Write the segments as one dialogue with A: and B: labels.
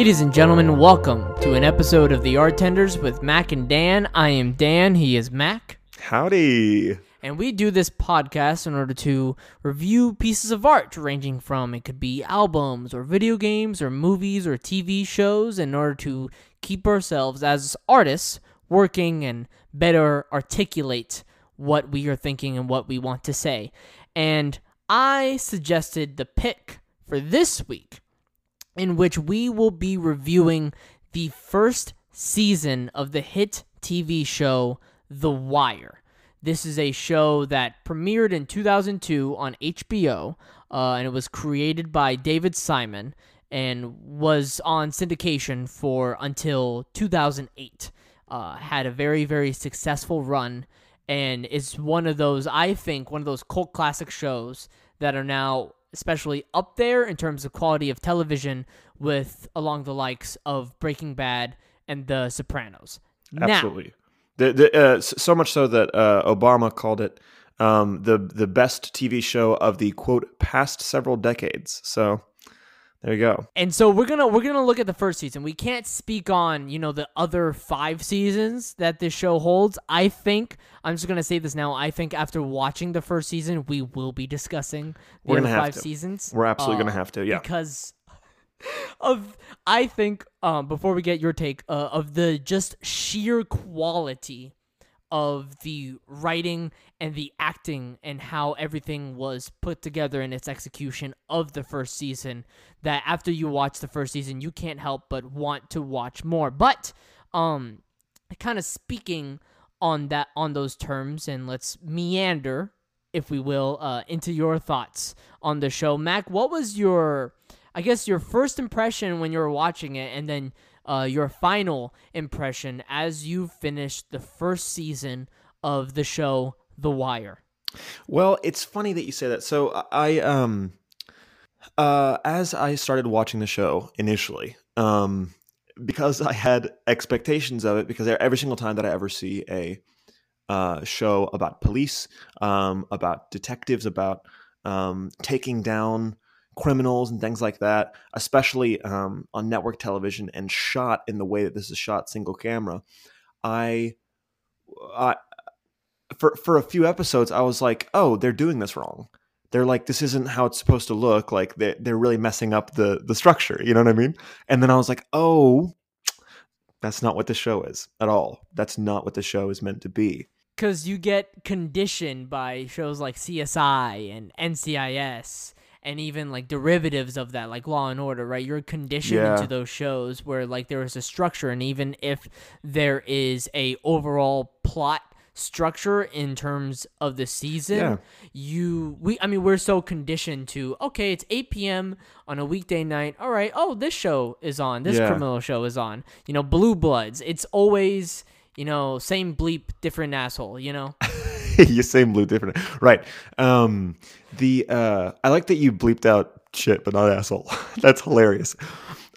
A: Ladies and gentlemen, welcome to an episode of The Art Tenders with Mac and Dan. I am Dan, he is Mac.
B: Howdy.
A: And we do this podcast in order to review pieces of art, ranging from it could be albums or video games or movies or TV shows, in order to keep ourselves as artists working and better articulate what we are thinking and what we want to say. And I suggested the pick for this week in which we will be reviewing the first season of the hit TV show The Wire. This is a show that premiered in 2002 on HBO, uh, and it was created by David Simon and was on syndication for until 2008. Uh, had a very, very successful run, and is one of those, I think, one of those cult classic shows that are now especially up there in terms of quality of television with along the likes of Breaking Bad and The Sopranos.
B: Absolutely. Now, the, the, uh, so much so that uh, Obama called it um, the the best TV show of the quote past several decades. So there you go.
A: And so we're gonna we're gonna look at the first season. We can't speak on you know the other five seasons that this show holds. I think I'm just gonna say this now. I think after watching the first season, we will be discussing the
B: we're
A: other
B: five
A: to. seasons.
B: We're absolutely
A: uh,
B: gonna have to, yeah,
A: because of I think um before we get your take uh, of the just sheer quality of the writing and the acting and how everything was put together in its execution of the first season that after you watch the first season you can't help but want to watch more. But um kind of speaking on that on those terms and let's meander if we will uh into your thoughts on the show. Mac what was your i guess your first impression when you were watching it and then uh, your final impression as you finished the first season of the show The Wire.
B: Well, it's funny that you say that. So I um uh as I started watching the show initially, um because I had expectations of it because every single time that I ever see a uh, show about police, um, about detectives, about um, taking down criminals and things like that, especially um, on network television and shot in the way that this is shot single camera. I, I, for for a few episodes, I was like, oh, they're doing this wrong. They're like, this isn't how it's supposed to look. Like they they're really messing up the the structure. You know what I mean? And then I was like, oh, that's not what the show is at all. That's not what the show is meant to be.
A: Because you get conditioned by shows like CSI and NCIS and even like derivatives of that like law and order right you're conditioned yeah. into those shows where like there is a structure and even if there is a overall plot structure in terms of the season yeah. you we i mean we're so conditioned to okay it's 8 p.m on a weekday night all right oh this show is on this yeah. criminal show is on you know blue bloods it's always you know same bleep different asshole you know
B: you same blue different right um the uh, I like that you bleeped out shit, but not asshole. That's hilarious.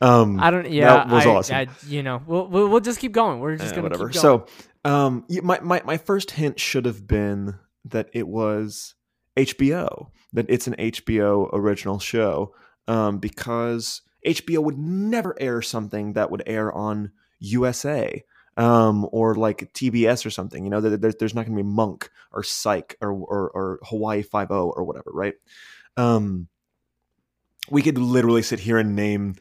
B: Um,
A: I don't. Yeah, that was I, awesome. I, you know, we'll, we'll, we'll just keep going. We're just gonna whatever.
B: So, um, my, my my first hint should have been that it was HBO. That it's an HBO original show. Um, because HBO would never air something that would air on USA um, or like TBS or something. You know, there's there's not going to be Monk or Psych or or, or Hawaii Five O or whatever, right? Um, we could literally sit here and name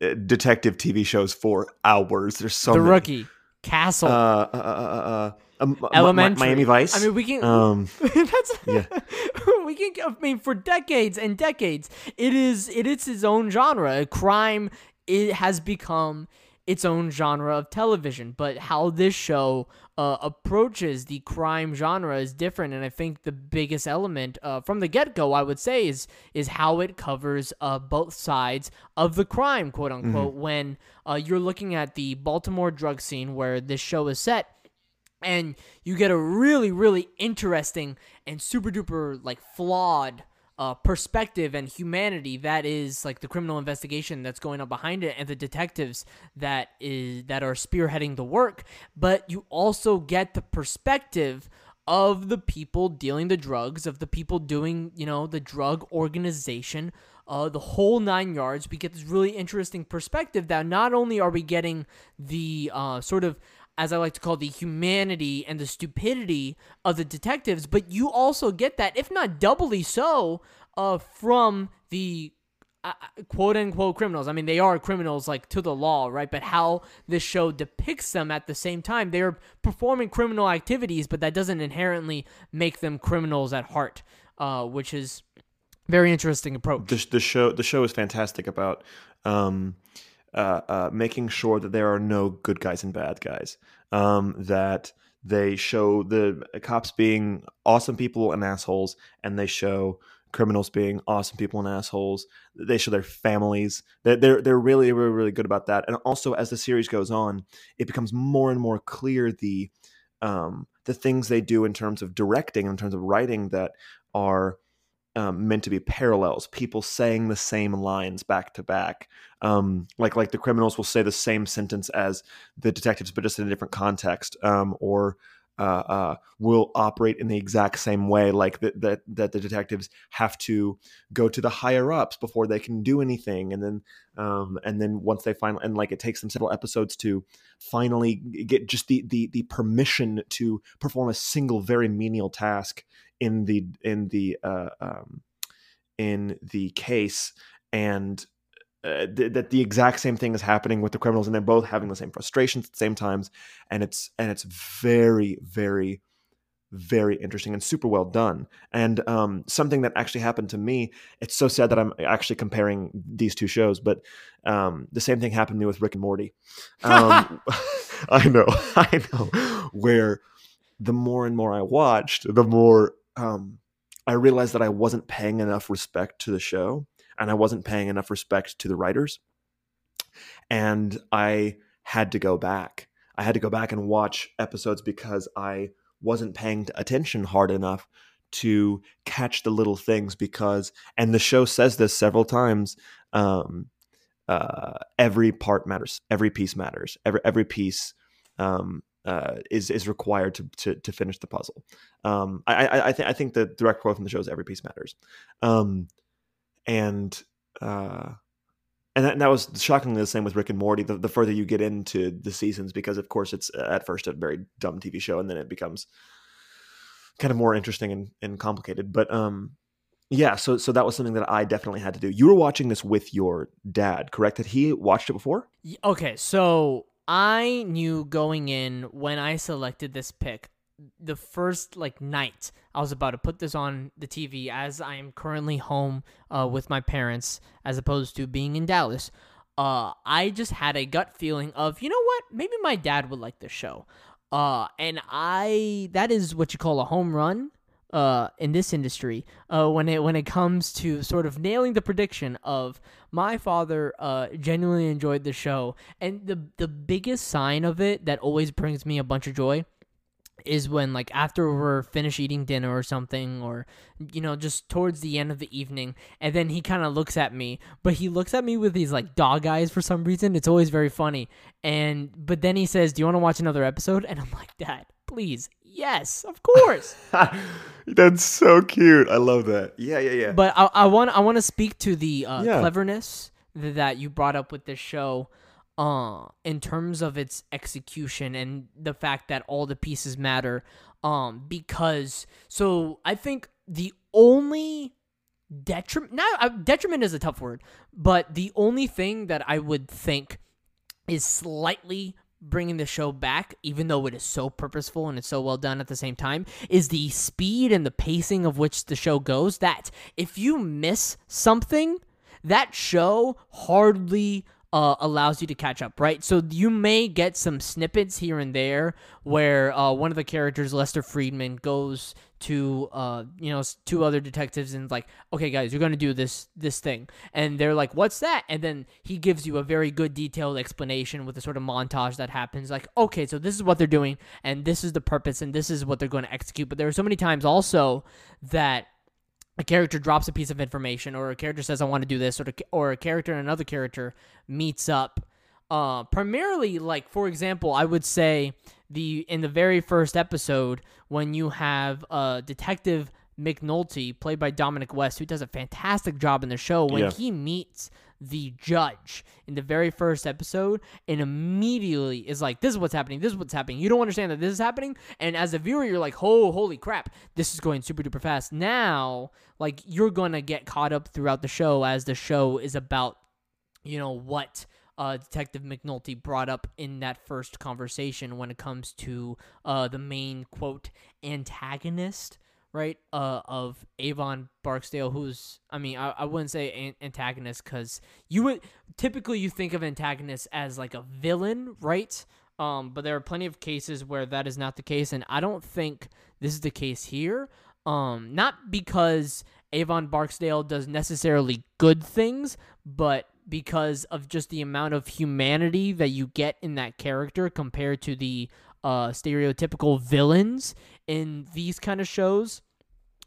B: uh, detective TV shows for hours. There's so
A: the
B: many.
A: rookie, Castle,
B: uh, uh, uh, uh
A: um, Elementary,
B: Miami Vice.
A: I mean, we can. Um, that's yeah. we can. I mean, for decades and decades, it is it is its own genre. Crime it has become its own genre of television. But how this show uh, approaches the crime genre is different, and I think the biggest element uh, from the get go, I would say, is is how it covers uh, both sides of the crime, quote unquote. Mm-hmm. When uh, you're looking at the Baltimore drug scene where this show is set. And you get a really, really interesting and super duper like flawed uh, perspective and humanity that is like the criminal investigation that's going on behind it and the detectives that is that are spearheading the work but you also get the perspective of the people dealing the drugs, of the people doing, you know, the drug organization, uh, the whole nine yards. We get this really interesting perspective that not only are we getting the uh, sort of, as I like to call the humanity and the stupidity of the detectives, but you also get that, if not doubly so, uh, from the uh, quote unquote criminals. I mean, they are criminals like to the law, right? But how this show depicts them at the same time, they're performing criminal activities, but that doesn't inherently make them criminals at heart, uh, which is very interesting approach.
B: The, the show the show is fantastic about um, uh, uh, making sure that there are no good guys and bad guys. Um, that they show the cops being awesome people and assholes, and they show criminals being awesome people and assholes. They show their families. They're, they're they're really really really good about that. And also as the series goes on, it becomes more and more clear the um, the things they do in terms of directing, in terms of writing that are um, meant to be parallels. People saying the same lines back to back, um, like like the criminals will say the same sentence as the detectives, but just in a different context, um, or uh, uh, will operate in the exact same way, like that, that that the detectives have to go to the higher ups before they can do anything, and then um, and then once they finally and like it takes them several episodes to finally get just the the the permission to perform a single very menial task in the in the uh, um, in the case, and uh, th- that the exact same thing is happening with the criminals and they're both having the same frustrations at the same times and it's and it's very very very interesting and super well done. And um, something that actually happened to me it's so sad that i'm actually comparing these two shows but um, the same thing happened to me with rick and morty. Um, i know i know where the more and more i watched the more um, i realized that i wasn't paying enough respect to the show and I wasn't paying enough respect to the writers. And I had to go back. I had to go back and watch episodes because I wasn't paying attention hard enough to catch the little things because and the show says this several times um, uh, every part matters every piece matters every every piece um, uh, is is required to, to, to finish the puzzle um, I I, I, I think the direct quote from the show is every piece matters um, and uh, and that, and that, was shockingly the same with Rick and Morty. The, the, further you get into the seasons, because of course it's at first a very dumb TV show, and then it becomes kind of more interesting and, and complicated. But um, yeah, so so that was something that I definitely had to do. You were watching this with your dad, correct? That he watched it before?
A: Okay, so I knew going in when I selected this pick the first like night I was about to put this on the TV as I am currently home uh, with my parents as opposed to being in Dallas. Uh, I just had a gut feeling of you know what maybe my dad would like this show. Uh, and I that is what you call a home run uh, in this industry uh, when it when it comes to sort of nailing the prediction of my father uh, genuinely enjoyed the show. And the the biggest sign of it that always brings me a bunch of joy is when like after we're finished eating dinner or something or you know just towards the end of the evening and then he kind of looks at me but he looks at me with these like dog eyes for some reason. It's always very funny. And but then he says do you want to watch another episode? And i'm like dad please yes of course.
B: That's so cute. I love that. Yeah yeah yeah.
A: But i, I want i want to speak to the uh, yeah. cleverness that you brought up with this show uh in terms of its execution and the fact that all the pieces matter um because so i think the only detriment now uh, detriment is a tough word but the only thing that i would think is slightly bringing the show back even though it is so purposeful and it's so well done at the same time is the speed and the pacing of which the show goes that if you miss something that show hardly uh, allows you to catch up, right? So you may get some snippets here and there where uh, one of the characters, Lester Freamon, goes to uh, you know two other detectives and like, okay, guys, you're gonna do this this thing, and they're like, what's that? And then he gives you a very good detailed explanation with a sort of montage that happens, like, okay, so this is what they're doing, and this is the purpose, and this is what they're going to execute. But there are so many times also that a character drops a piece of information or a character says I want to do this or or a character and another character meets up Uh, primarily, like for example, I would say the in the very first episode when you have uh Detective McNulty, played by Dominic West, who does a fantastic job in the show, when
B: Yeah.
A: he meets the judge in the very first episode and immediately is like, This is what's happening, this is what's happening. You don't understand that this is happening. And as a viewer, you're like, Oh, holy crap, this is going super duper fast. Now, like, you're gonna get caught up throughout the show as the show is about, you know, what uh, Detective McNulty brought up in that first conversation when it comes to uh, the main quote antagonist, right? Uh, of Avon Barksdale, who's I mean I, I wouldn't say an- antagonist because you would typically you think of antagonist as like a villain, right? Um, but there are plenty of cases where that is not the case, and I don't think this is the case here. Um, not because Avon Barksdale does necessarily good things, but because of just the amount of humanity that you get in that character compared to the uh, stereotypical villains in these kind of shows.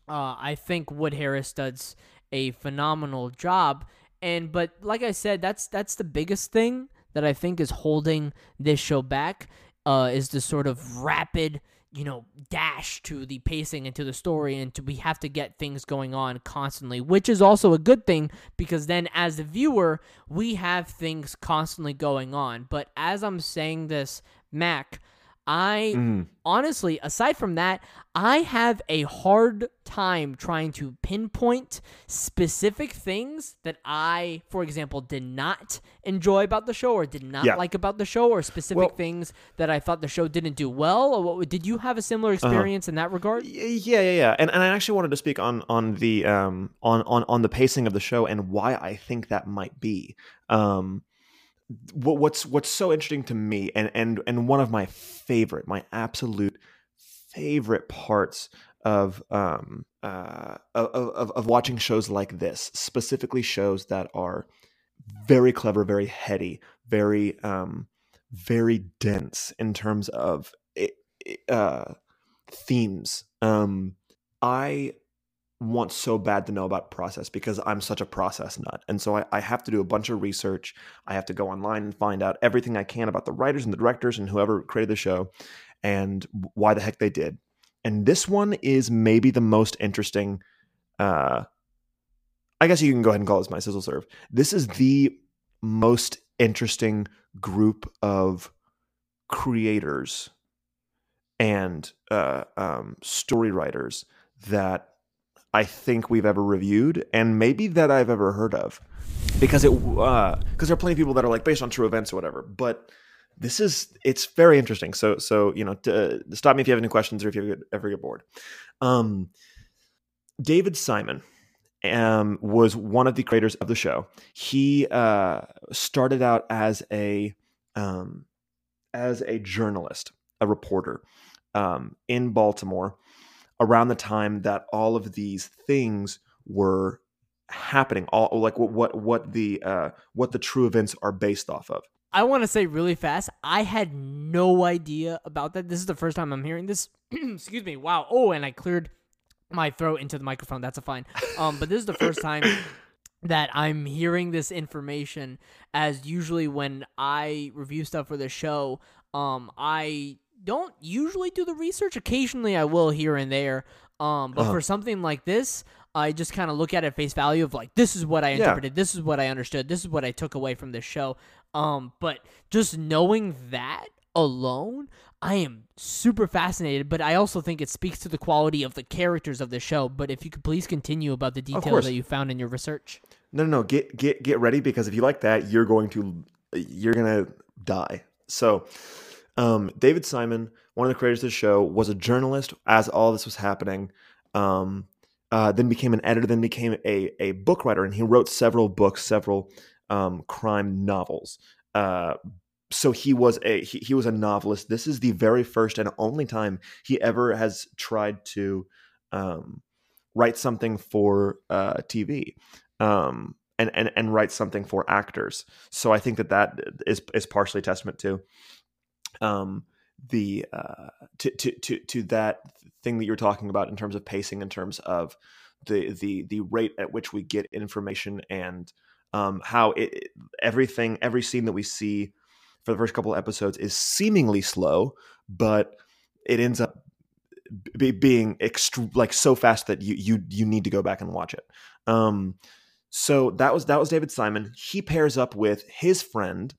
A: Uh, I think Wood Harris does a phenomenal job, and but like I said, that's that's the biggest thing that I think is holding this show back. Uh, is the sort of rapid, you know, dash to the pacing and to the story, and to we have to get things going on constantly, which is also a good thing because then as the viewer, we have things constantly going on. But as I'm saying this, Mac, I
B: Mhm.
A: honestly, aside from that, I have a hard time trying to pinpoint specific things that I, for example, did not enjoy about the show or did not
B: Yeah.
A: like about the show, or specific
B: Well-
A: things that I thought the show didn't do well. Or what, did you have a similar experience in that regard?
B: Yeah, yeah, yeah. And and I actually wanted to speak on on the um on on on the pacing of the show and why I think that might be. Um what's what's so interesting to me and and and one of my favorite, my absolute favorite parts of um uh of of, of watching shows like this, specifically shows that are very clever, very heady, very um very dense in terms of it, it, uh themes. Um, I want so bad to know about process because I'm such a process nut. And so I, I have to do a bunch of research. I have to go online and find out everything I can about the writers and the directors and whoever created the show and why the heck they did. And this one is maybe the most interesting. Uh, I guess you can go ahead and call this my sizzle serve. This is the most interesting group of creators and uh, um, story writers that I think we've ever reviewed, and maybe that I've ever heard of, because it because there are plenty of people that are like based on true events or whatever. But this is it's very interesting. So so you know, to, stop me if you have any questions or if you ever get bored. Um, David Simon um, was one of the creators of the show. He uh, started out as a um, as a journalist, a reporter um, in Baltimore around the time that all of these things were happening all like what what what the uh what the true events are based off of
A: I want to say really fast, I had no idea about that. This is the first time I'm hearing this. Excuse me. Wow. Oh, and I cleared my throat into the microphone. That's a fine. Um, but this is the first time that I'm hearing this information. As usually when I review stuff for the show, um, I don't usually do the research. Occasionally, I will here and there. Um, but
B: Uh-huh.
A: for something like this, I just kind of look at it face value of like, this is what I
B: Yeah.
A: interpreted, this is what I understood, this is what I took away from this show. Um, but just knowing that alone, I am super fascinated. But I also think it speaks to the quality of the characters of the show. But if you could please continue about the details that you found in your research.
B: no no no get get get ready because if you like that you're going to you're gonna die so um david simon one of the creators of the show was a journalist as all this was happening. Um uh, then became an editor then became a, a book writer and he wrote several books several um, crime novels. Uh, so he was a he, he was a novelist. This is the very first and only time he ever has tried to um, write something for uh, tv um, and, and and write something for actors. So I think that that is is partially testament to um, the uh, to, to to to that thing that you're talking about in terms of pacing, in terms of the the the rate at which we get information and um, how it everything every scene that we see for the first couple of episodes is seemingly slow, but it ends up be, being extre- like so fast that you you you need to go back and watch it. Um, so that was that was David Simon. He pairs up with his friend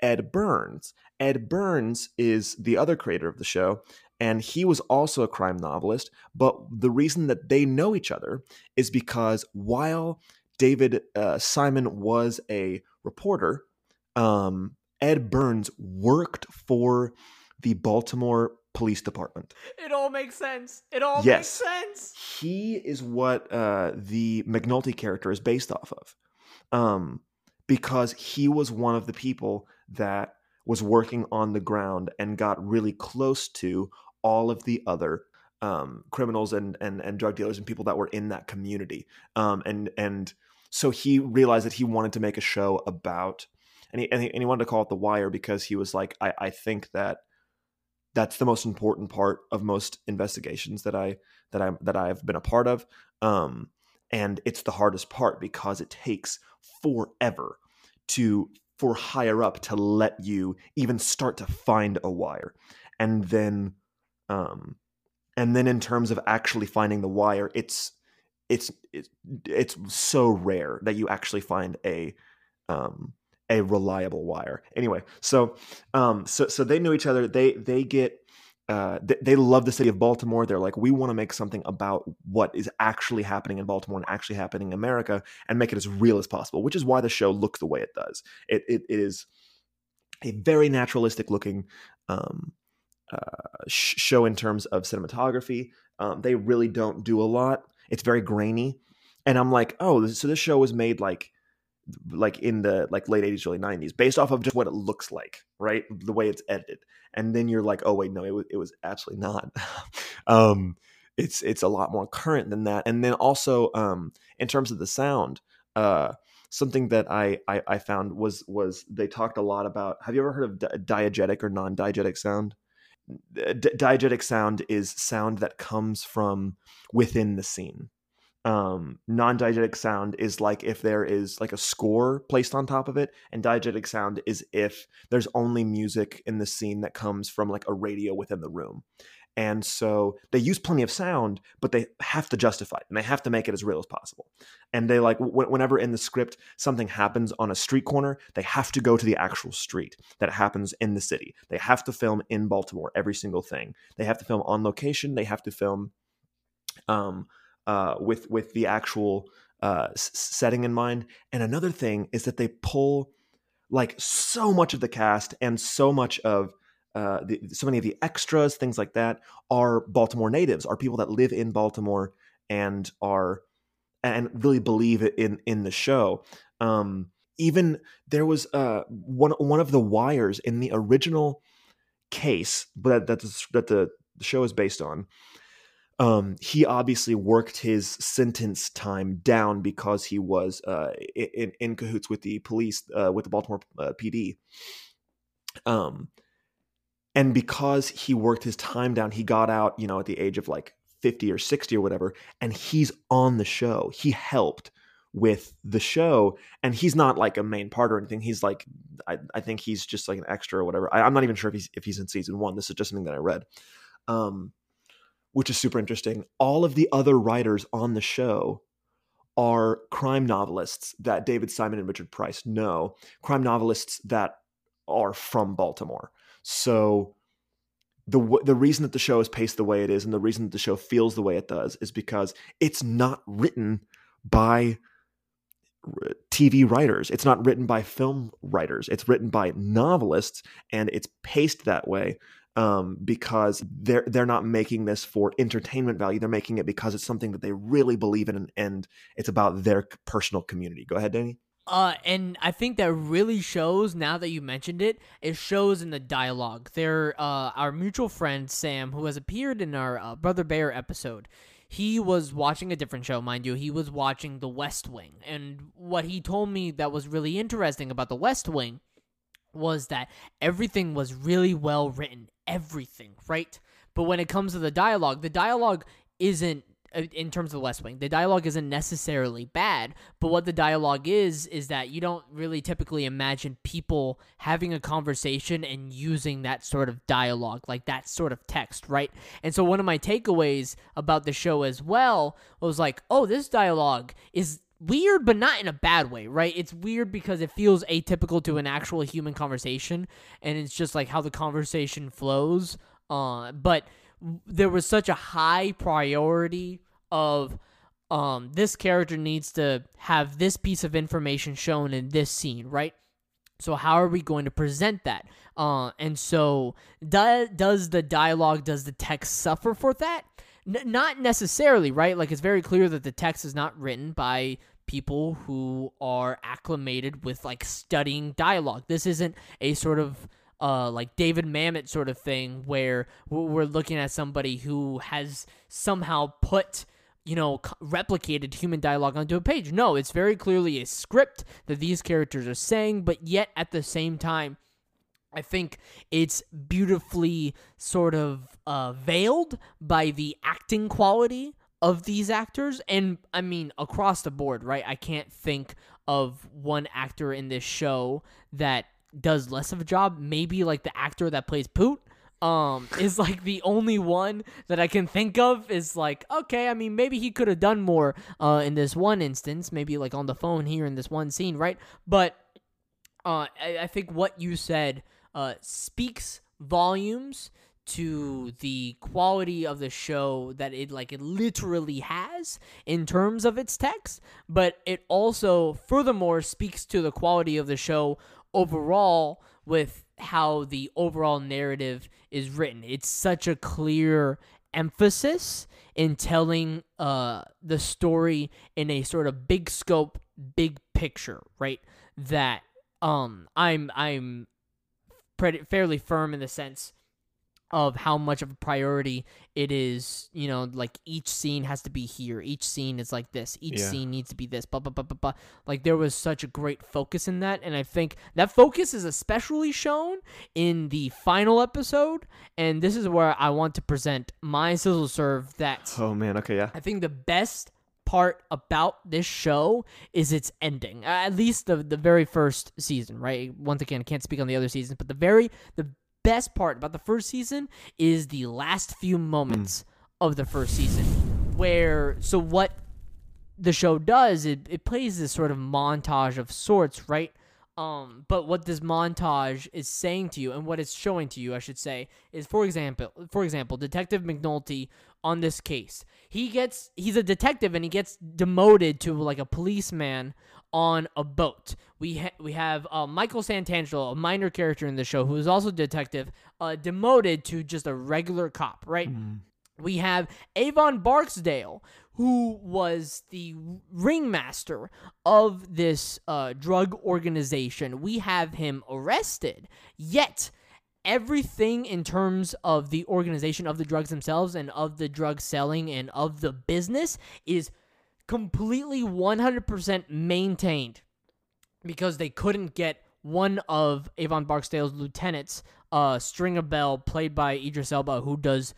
B: Ed Burns. Ed Burns is the other creator of the show, and he was also a crime novelist. But the reason that they know each other is because while David uh, Simon was a reporter, um, Ed Burns worked for the Baltimore Police Department.
A: It all makes sense. It all
B: Yes.
A: makes sense.
B: He is what uh, the McNulty character is based off of, um, because he was one of the people that was working on the ground and got really close to all of the other um, criminals and, and and drug dealers and people that were in that community. Um, and and so he realized that he wanted to make a show about, and he and he, and he wanted to call it The Wire because he was like, I, I think that that's the most important part of most investigations that I that I that I've been a part of. Um, and it's the hardest part because it takes forever to for higher up to let you even start to find a wire, and then, um, and then in terms of actually finding the wire, it's it's it's, it's so rare that you actually find a um, a reliable wire. Anyway, so um, so so they knew each other. They they get uh, they, they love the city of Baltimore. They're like, we want to make something about what is actually happening in Baltimore and actually happening in America, and make it as real as possible. Which is why the show looks the way it does. It it, it is a very naturalistic looking um, uh, sh- show in terms of cinematography. Um, they really don't do a lot. It's very grainy, and I'm like, oh, so this show was made like like in the like late 80s early 90s based off of just what it looks like right? The way it's edited. And then you're like oh wait no it was, it was actually not. Um it's it's a lot more current than that. And then also um in terms of the sound uh something that I, I i found was was they talked a lot about have you ever heard of di- diegetic or non-diegetic sound? D- diegetic sound is sound that comes from within the scene um, non-diegetic sound is like if there is like a score placed on top of it and diegetic sound is if there's only music in the scene that comes from like a radio within the room. And so they use plenty of sound but they have to justify it and they have to make it as real as possible. And they like w- whenever in the script something happens on a street corner they have to go to the actual street that happens in the city. They have to film in baltimore every single thing. They have to film on location. They have to film um uh, with with the actual uh, s- setting in mind. And another thing is that they pull like so much of the cast and so much of uh, the, so many of the extras, things like that, are Baltimore natives, are people that live in Baltimore and are and really believe in in the show. Um, even there was uh, one one of the wires in the original case, that that that the show is based on um, he obviously worked his sentence time down because he was uh, in, in cahoots with the police, uh, with the Baltimore uh, PD. Um, and because he worked his time down, he got out, you know, at the age of like 50 or 60 or whatever, and he's on the show. He helped with the show, and he's not like a main part or anything. He's like, I, I think he's just like an extra or whatever. I, I'm not even sure if he's if he's in season one. This is just something that I read. Um, which is super interesting. All of the other writers on the show are crime novelists that David Simon and Richard Price know, crime novelists that are from Baltimore. So the the reason that the show is paced the way it is and the reason that the show feels the way it does is because it's not written by TV writers. It's not written by film writers. It's written by novelists and it's paced that way um, because they're they're not making this for entertainment value. They're making it because it's something that they really believe in, and, and it's about their personal community. Go ahead, Danny.
A: Uh, and I think that really shows now that you mentioned it. It shows in the dialogue. There, uh, our mutual friend Sam, who has appeared in our uh, Brother Bear episode, he was watching a different show, mind you. He was watching The West Wing, and what he told me that was really interesting about The West Wing was that everything was really well written, everything, right? But when it comes to the dialogue, the dialogue isn't uh, in terms of the West Wing. The dialogue isn't necessarily bad, but what the dialogue is is that you don't really typically imagine people having a conversation and using that sort of dialogue, like that sort of text, right? And so one of my takeaways about the show as well was like, oh, this dialogue is weird but not in a bad way right? It's weird because it feels atypical to an actual human conversation and it's just like how the conversation flows uh but there was such a high priority of um this character needs to have this piece of information shown in this scene right? So how are we going to present that? Uh and so do, does the dialogue does the text suffer for that N- not necessarily right like it's very clear that the text is not written by people who are acclimated with like studying dialogue this isn't a sort of uh, like David Mamet sort of thing, where we're looking at somebody who has somehow put you know, replicated human dialogue onto a page. No, it's very clearly a script that these characters are saying, but yet at the same time, I think it's beautifully sort of uh, veiled by the acting quality of these actors. And I mean, across the board, right? I can't think of one actor in this show that does less of a job. Maybe like the actor that plays Poot um is like the only one that I can think of is like okay I mean maybe he could have done more uh in this one instance maybe like on the phone here in this one scene right but uh I, I think what you said uh speaks volumes to the quality of the show that it like it literally has in terms of its text but it also furthermore speaks to the quality of the show overall with how the overall narrative is written. It's such a clear emphasis in telling uh, the story in a sort of big scope, big picture, right? That um, I'm I'm pretty fairly firm in the sense of how much of a priority it is, you know, like each scene has to be here. Each scene is like this. Each yeah. scene needs to be this. Blah, blah, blah, blah, blah. Like there was such a great focus in that. And I think that focus is especially shown in the final episode. And this is where I want to present my sizzle serve that.
B: Oh, man. Okay. Yeah.
A: I think the best part about this show is its ending. At least the the very first season, right? Once again, I can't speak on the other seasons, but the very the best part about the first season is the last few moments mm. of the first season. Where, so what the show does, it, it plays this sort of montage of sorts, right? Um, but what this montage is saying to you, and what it's showing to you, I should say, is for example, for example, Detective McNulty on this case, he gets he's a detective and he gets demoted to like a policeman on a boat. We ha- we have uh, Michael Santangelo, a minor character in the show, who is also a detective, uh, demoted to just a regular cop. Right. Mm. We have Avon Barksdale, who was the ringmaster of this uh, drug organization. We have him arrested, yet everything in terms of the organization of the drugs themselves and of the drug selling and of the business is completely 100% maintained because they couldn't get one of Avon Barksdale's lieutenants, uh, Stringer Bell, played by Idris Elba, who does,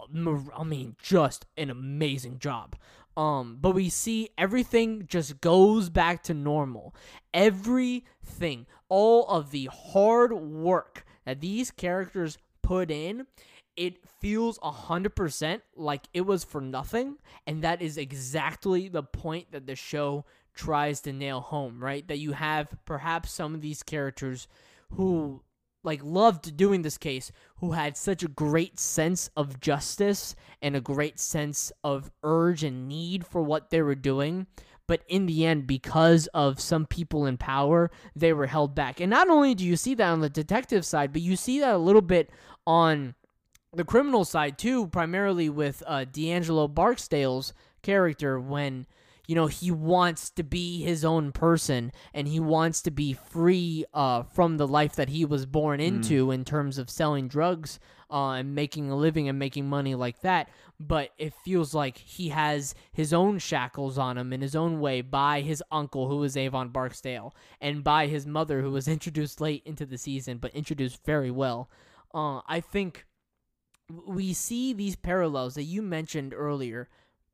A: I mean, just an amazing job. Um, but we see everything just goes back to normal. Everything, all of the hard work that these characters put in it feels 100% like it was for nothing. And that is exactly the point that the show tries to nail home, right? That you have perhaps some of these characters who like loved doing this case who had such a great sense of justice and a great sense of urge and need for what they were doing but in the end because of some people in power they were held back. And not only do you see that on the detective side but you see that a little bit on the criminal side too, primarily with uh, D'Angelo Barksdale's character when you know he wants to be his own person and he wants to be free uh, from the life that he was born mm. into mm. in terms of selling drugs uh, and making a living and making money like that. But it feels like he has his own shackles on him in his own way by his uncle, who is Avon Barksdale, and by his mother, who was introduced late into the season, but introduced very well. Uh, I think we see these parallels that you mentioned earlier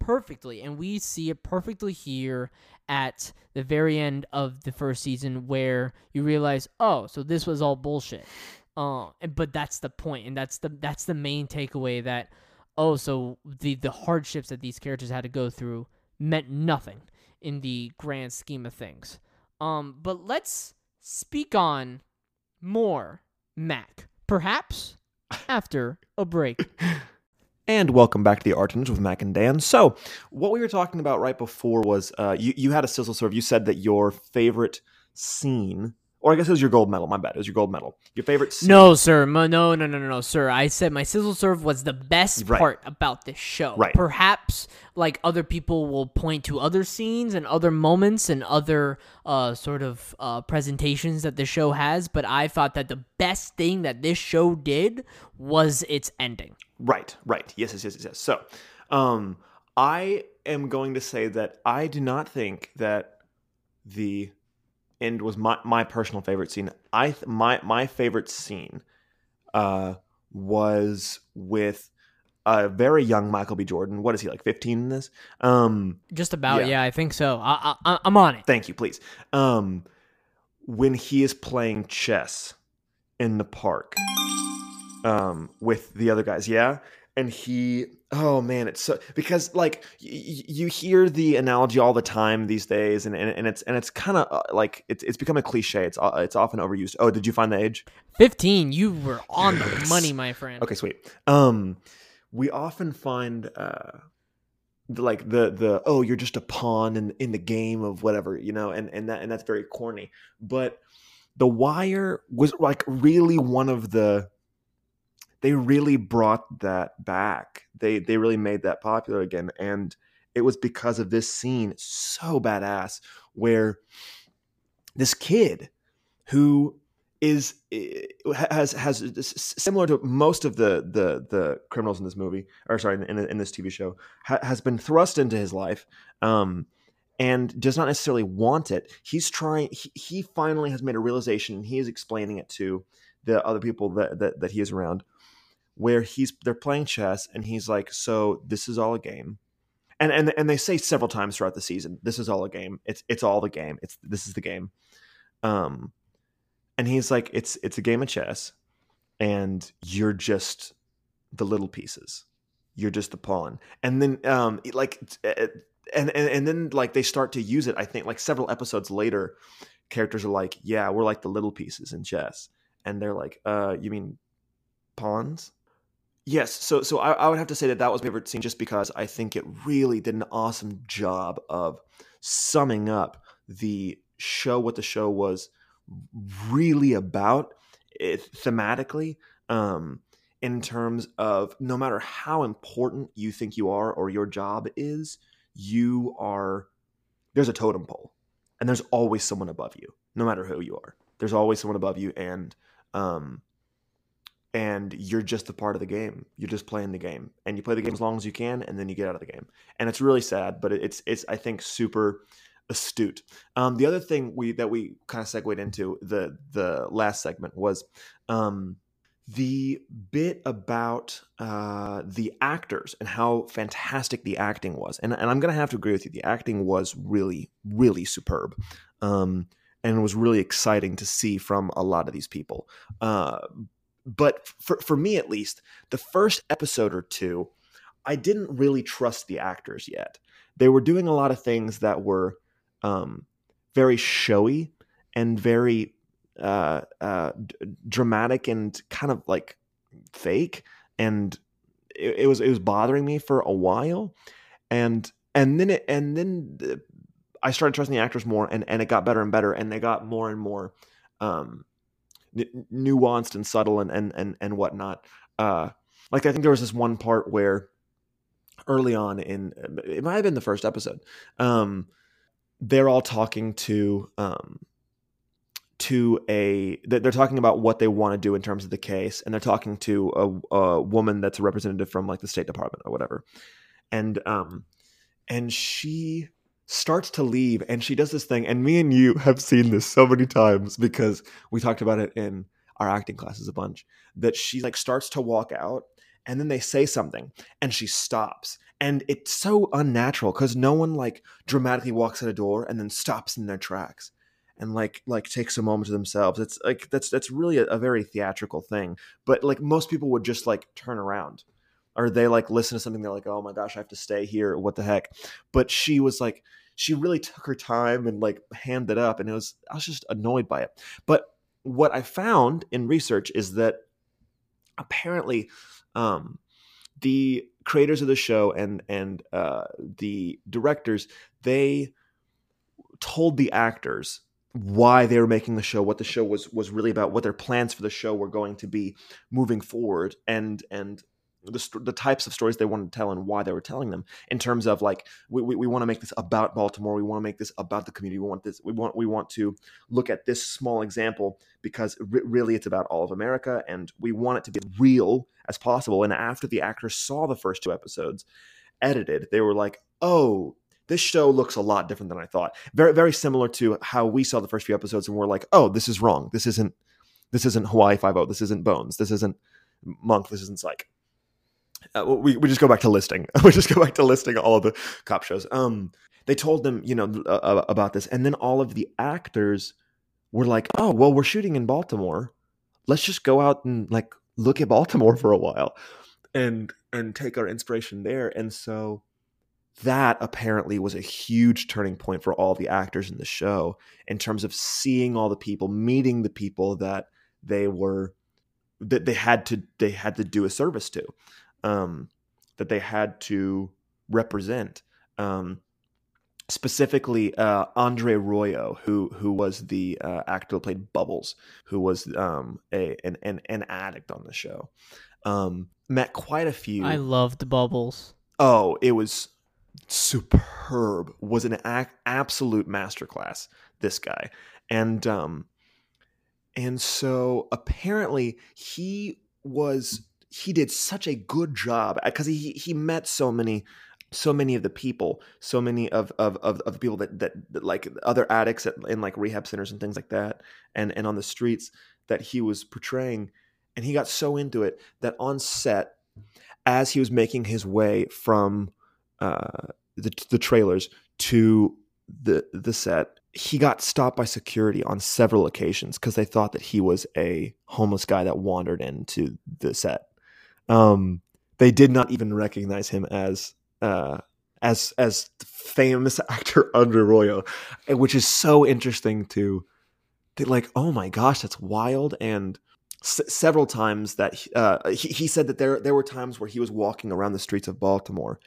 A: perfectly, and we see it perfectly here at the very end of the first season, where you realize, oh, so this was all bullshit. Uh, and- but that's the point, and that's the that's the main takeaway that, oh, so the the hardships that these characters had to go through meant nothing in the grand scheme of things. Um, but let's speak on more Mac, perhaps after a break.
B: And welcome back to the Artenders with Mac and Dan. So, what we were talking about right before was uh, you you had a sizzle serve. You said that your favorite scene, or I guess it was your gold medal. My bad, it was your gold medal. Your favorite scene.
A: No, sir. No, no, no, no, no, sir. I said my sizzle serve was the best
B: Right.
A: part about this show.
B: Right.
A: Perhaps like other people will point to other scenes and other moments and other uh sort of uh presentations that the show has, but I thought that the best thing that this show did was its ending.
B: Right, right. Yes, yes, yes, yes, yes. So, um, I am going to say that I do not think that the end was my, my personal favorite scene. I th- my my favorite scene uh, was with a very young Michael B. Jordan. What is he like? Fifteen in this? Um,
A: Just about,
B: Yeah.
A: yeah, I think so. I, I, I'm on it.
B: thank you, please. Um, when he is playing chess in the park um, with the other guys, yeah, and he, oh man, it's so because like y- you hear the analogy all the time these days, and and, and it's and it's kind of uh, like it's it's become a cliche. It's uh, it's often overused. Oh, did you find the age?
A: 15, you were on the money, my friend.
B: Okay, sweet. Um, we often find uh, like the the oh, you're just a pawn in in the game of whatever, you know, and and that and that's very corny. But The Wire was like really one of the. They really brought that back. They they really made that popular again, and it was because of this scene so badass where this kid who is eh, has has similar to most of the the the criminals in this movie or sorry in, in this TV show ha, has been thrust into his life um and does not necessarily want it he's trying he, he finally has made a realization and he is explaining it to the other people that, that that he is around where he's they're playing chess and he's like so this is all a game. And and and they say several times throughout the season this is all a game. It's it's all the game. It's this is the game. Um and he's like it's it's a game of chess and you're just the little pieces. You're just the pawn. And then um like uh, and, and and then like they start to use it i think like several episodes later characters are like yeah we're like the little pieces in chess. And they're like uh you mean pawns yes so so I, I would have to say that that was my favorite scene just because i think it really did an awesome job of summing up the show what the show was really about it, thematically um, in terms of no matter how important you think you are or your job is, you are there's a totem pole and there's always someone above you, no matter who you are. There's always someone above you and um and you're just a part of the game. You're just playing the game, and you play the game as long as you can, and then you get out of the game. And it's really sad, but it's it's I think super astute. Um, the other thing we that we kind of segued into the the last segment was um, the bit about uh, the actors and how fantastic the acting was. And, and I'm going to have to agree with you. The acting was really, really superb. Um, and it was really exciting to see from a lot of these people. Uh, but for, for me, at least, the first episode or two, I didn't really trust the actors yet. They were doing a lot of things that were um, very showy and very uh, uh, d- dramatic and kind of like fake, and it, it was it was bothering me for a while, and and then it and then the, I started trusting the actors more, and and it got better and better, and they got more and more um, n- nuanced and subtle and and and and whatnot. Uh, like I think there was this one part where early on in it might have been the first episode. Um, they're all talking to um, to a they're talking about what they want to do in terms of the case and they're talking to a, a woman that's a representative from like the state department or whatever and um and she starts to leave and she does this thing and me and you have seen this so many times because we talked about it in our acting classes a bunch that she like starts to walk out and then they say something and she stops. And it's so unnatural because no one like dramatically walks out a door and then stops in their tracks and like like takes a moment to themselves. It's like that's that's really a, a very theatrical thing but like most people would just like turn around or they like listen to something they're like oh my gosh i have to stay here. What the heck? But she was like she really took her time and like handed up and it was i was just annoyed by it. But what i found in research is that apparently um the creators of the show and and uh the directors they told the actors why they were making the show what the show was was really about what their plans for the show were going to be moving forward and and the, the types of stories they wanted to tell and why they were telling them in terms of like we, we, we want to make this about baltimore we want to make this about the community we want this we want we want to look at this small example because really it's about all of america and we want it to be real as possible. And after the actors saw the first two episodes edited they were like oh this show looks a lot different than i thought. Very very similar to how we saw the first few episodes and we're like oh this is wrong. This isn't this isn't hawaii 5 this isn't bones. This isn't monk. This isn't psych uh, we, we just go back to listing. we just go back to listing all of the cop shows. Um, they told them, you know, uh, about this, and then all of the actors were like, "Oh, well, we're shooting in Baltimore. Let's just go out and like look at Baltimore for a while, and and take our inspiration there." And so that apparently was a huge turning point for all the actors in the show in terms of seeing all the people, meeting the people that they were that they had to they had to do a service to um, that they had to represent. Um, specifically, uh, Andre Royo, who who was the uh, actor who played Bubbles, who was um, a an, an, an addict on the show. Um, met quite a few.
A: I loved Bubbles.
B: Oh, it was superb. Was an ac- absolute masterclass. This guy, and um, and so apparently he was he did such a good job because he he met so many so many of the people so many of of of, of people that, that, that like other addicts at, in like rehab centers and things like that and and on the streets that he was portraying and he got so into it that on set as he was making his way from uh, the the trailers to the the set he got stopped by security on several occasions because they thought that he was a homeless guy that wandered into the set um, they did not even recognize him as uh, as as famous actor Andre Royo, which is so interesting to, like. Oh my gosh, that's wild! And s- several times that uh, he, he said that there there were times where he was walking around the streets of Baltimore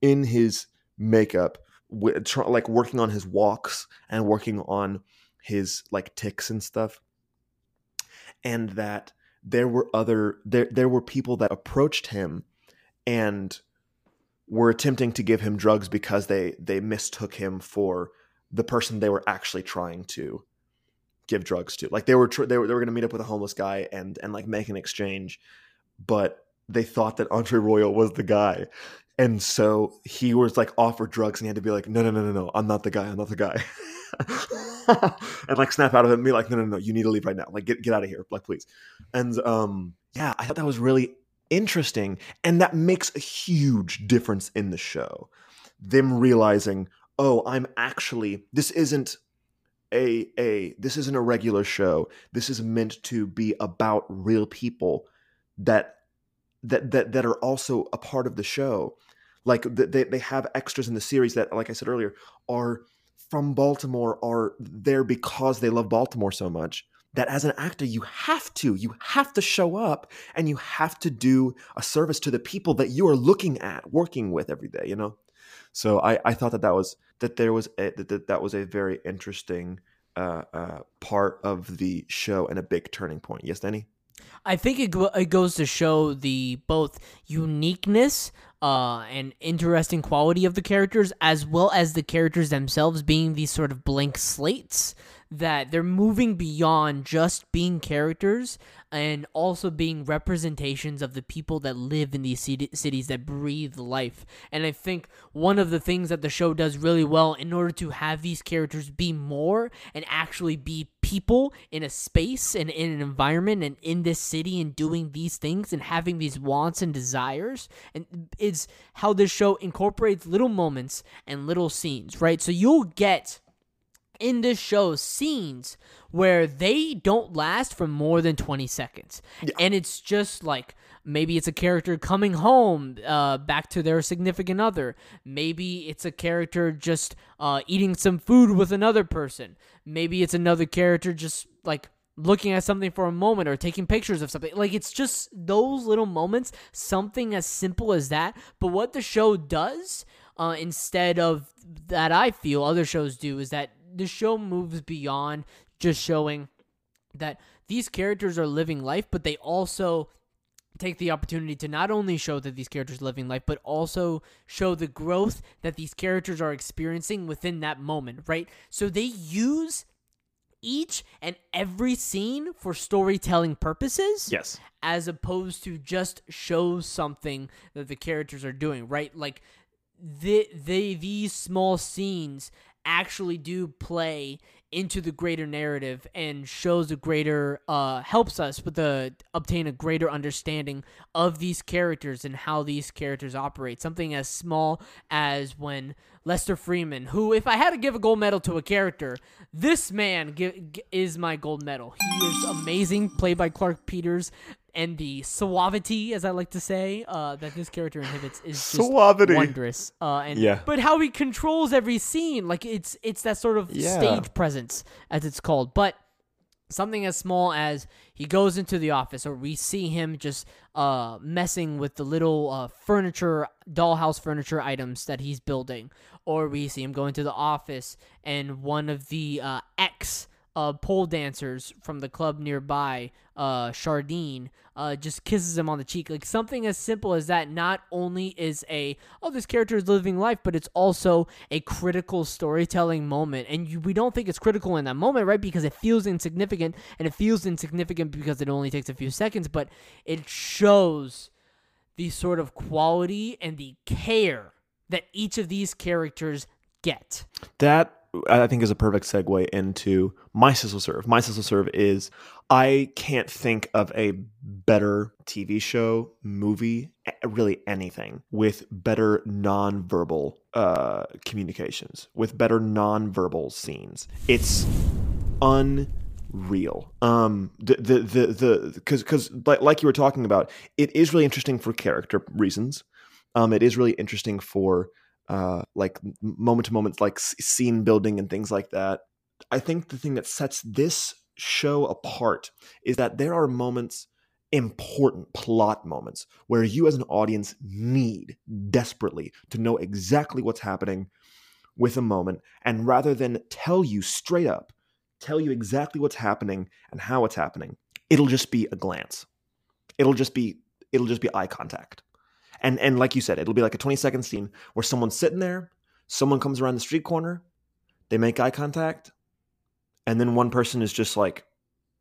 B: in his makeup, tr- like working on his walks and working on his like ticks and stuff, and that there were other there there were people that approached him and were attempting to give him drugs because they they mistook him for the person they were actually trying to give drugs to. Like they were tr- they were they were going to meet up with a homeless guy and and like make an exchange, but they thought that Andre Royo was the guy. And so he was like offered drugs and he had to be like, no, no, no, no, no, I'm not the guy. I'm not the guy. and like snap out of it and be like, no, no, no, you need to leave right now. Like get, get out of here. Like, please. And um, yeah, I thought that was really interesting. And that makes a huge difference in the show. Them realizing, oh, I'm actually, this isn't a a this isn't a regular show. This is meant to be about real people that that that that are also a part of the show. Like they they have extras in the series that, like I said earlier, are from Baltimore, are there because they love Baltimore so much that as an actor you have to you have to show up and you have to do a service to the people that you are looking at working with every day you know? So i i thought that that was that there was a, that that was a very interesting uh, uh, part of the show and a big turning point. Yes danny
A: I think it, it goes to show the both uniqueness uh, and interesting quality of the characters, as well as the characters themselves being these sort of blank slates that they're moving beyond just being characters and also being representations of the people that live in these cities that breathe life. And I think one of the things that the show does really well in order to have these characters be more and actually be people in a space and in an environment and in this city and doing these things and having these wants and desires and it's how this show incorporates little moments and little scenes right? So you'll get in this show scenes where they don't last for more than 20 seconds. Yeah. and it's just like maybe it's a character coming home uh, back to their significant other. Maybe it's a character just uh, eating some food with another person. Maybe it's another character just like looking at something for a moment or taking pictures of something like it's just those little moments something as simple as that but what the show does uh, instead of that i feel other shows do is that the show moves beyond just showing that these characters are living life, but they also take the opportunity to not only show that these characters are living life, but also show the growth that these characters are experiencing within that moment, right? So they use each and every scene for storytelling purposes.
B: Yes.
A: As opposed to just show something that the characters are doing, right? Like the they these small scenes actually do play into the greater narrative and shows a greater uh helps us with the obtain a greater understanding of these characters and how these characters operate. Something as small as when Lester Freamon who if I had to give a gold medal to a character this man is my gold medal. He is amazing played by Clarke Peters and the suavity, as I like to say, uh, that this character inhibits is just suavity. wondrous. Uh, and yeah. but how he controls every scene, like it's it's that sort of yeah. stage presence, as it's called. But something as small as he goes into the office, or we see him just uh, messing with the little uh, furniture, dollhouse furniture items that he's building, or we see him going to the office and one of the uh, X uh, pole dancers from the club nearby, uh, Shardene, uh, just kisses him on the cheek. Like something as simple as that not only is a, oh, this character is living life, but it's also a critical storytelling moment. And you, we don't think it's critical in that moment, right? Because it feels insignificant, and it feels insignificant because it only takes a few seconds, but it shows the sort of quality and the care that each of these characters get.
B: That I think is a perfect segue into my sizzle serve. My sizzle serve is I can't think of a better TV show, movie, really anything with better nonverbal uh, communications, with better nonverbal scenes. It's unreal. Um, the the the the because because like, like you were talking about, it is really interesting for character reasons. Um, it is really interesting for uh, like moment to moment, like scene building and things like that. I think the thing that sets this show apart is that there are moments, important plot moments, where you as an audience need desperately to know exactly what's happening with a moment. And rather than tell you straight up, tell you exactly what's happening and how it's happening, it'll just be a glance. It'll just be it'll just be eye contact. And and like you said, it'll be like a 20 second scene where someone's sitting there, someone comes around the street corner, they make eye contact, and then one person is just like,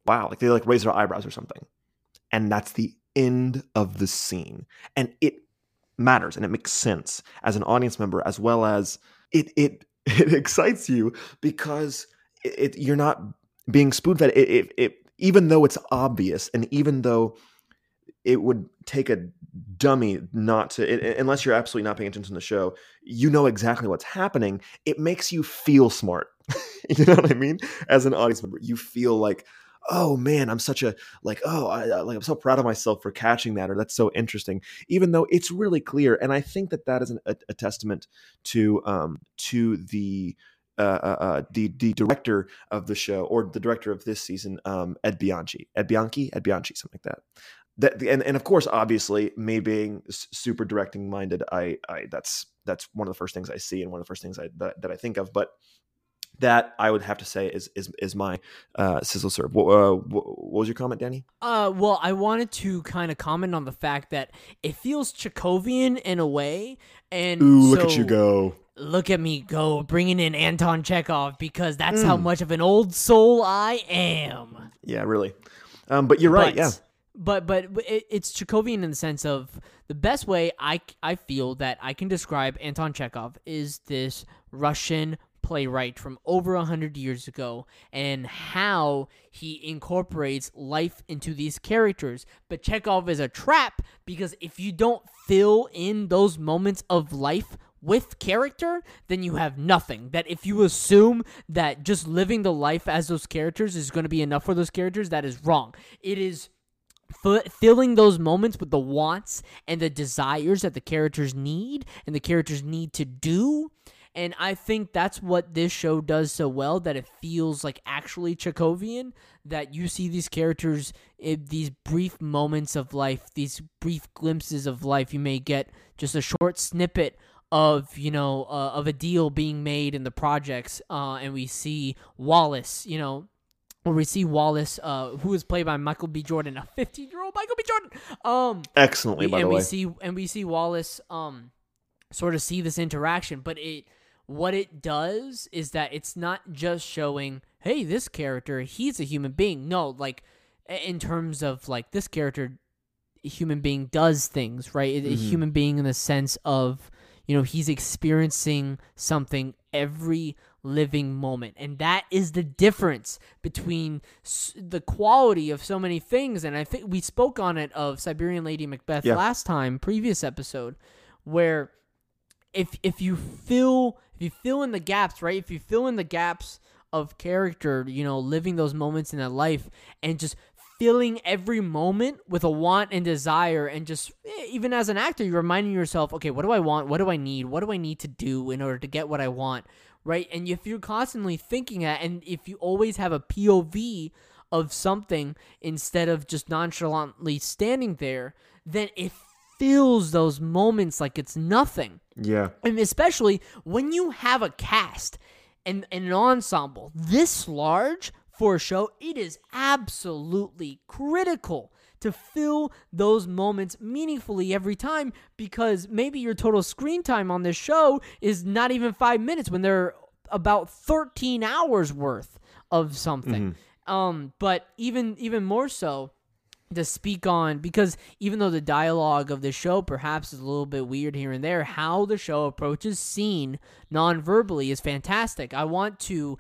B: wow, like they like raise their eyebrows or something. And that's the end of the scene. And it matters and it makes sense as an audience member as well as it it it excites you because it, it you're not being spoon fed. It, it, it even though it's obvious and even though it would take a dummy not to it, unless you're absolutely not paying attention to the show you know exactly what's happening it makes you feel smart. You know what i mean? As an audience member you feel like oh man i'm such a like oh I, like i'm so proud of myself for catching that or that's so interesting even though it's really clear and i think that that is an, a, a, testament to um to the uh, uh, uh, the the director of the show or the director of this season, um, Ed Bianchi, Ed Bianchi, Ed Bianchi, something like that that and, and of course obviously me being super directing minded I, I that's that's one of the first things i see and one of the first things I, that, that i think of but that I would have to say is is, is my uh, sizzle serve. What, uh, what, was your comment, Danny?
A: Uh, well, I wanted to kind of comment on the fact that it feels Chekhovian in a way, and
B: Ooh, look at you go!
A: Look at me go, bringing in Anton Chekhov because that's mm. how much of an old soul I am.
B: Yeah, really. Um, but you're right. But, yeah,
A: but but it's Chekhovian in the sense of the best way I, I feel that I can describe Anton Chekhov is this Russian playwright from over a hundred years ago and how he incorporates life into these characters. But Chekhov is a trap because if you don't fill in those moments of life with character, then you have nothing. That if you assume that just living the life as those characters is going to be enough for those characters, that is wrong. It is filling those moments with the wants and the desires that the characters need and the characters need to do. And I think that's what this show does so well that it feels like actually Chekhovian. That you see these characters in these brief moments of life, these brief glimpses of life. You may get just a short snippet of you know uh, of a deal being made in the projects, uh, and we see Wallace, you know, where we see Wallace, uh, who is played by Michael B. Jordan, a 15 year old Michael B. Jordan. Um,
B: Excellently, by
A: and
B: the
A: we
B: way.
A: see and we see Wallace, um, sort of see this interaction, but it what it does is that it's not just showing, hey, this character, he's a human being. No, like in terms of like this character, a human being does things, right? A- A human being in the sense of you know he's experiencing something every living moment. And that is the difference between the quality of so many things. And i think we spoke on it of siberian lady macbeth
B: Yeah.
A: last time previous episode where if if you fill if you fill in the gaps right? If you fill in the gaps of character you know living those moments in that life and just filling every moment with a want and desire and just eh, even as an actor you're reminding yourself okay what do i want? What do i need? What do i need to do in order to get what i want right and if you're constantly thinking that and if you always have a pov of something instead of just nonchalantly standing there then it fills those moments like it's nothing
B: Yeah.
A: and especially when you have a cast and, and an ensemble this large for a show, it is absolutely critical to fill those moments meaningfully every time because maybe your total screen time on this show is not even five minutes when they're about 13 hours worth of something. Um, but even even more so, to speak on because even though the dialogue of the show perhaps is a little bit weird here and there, how the show approaches scene non-verbally is fantastic. I want to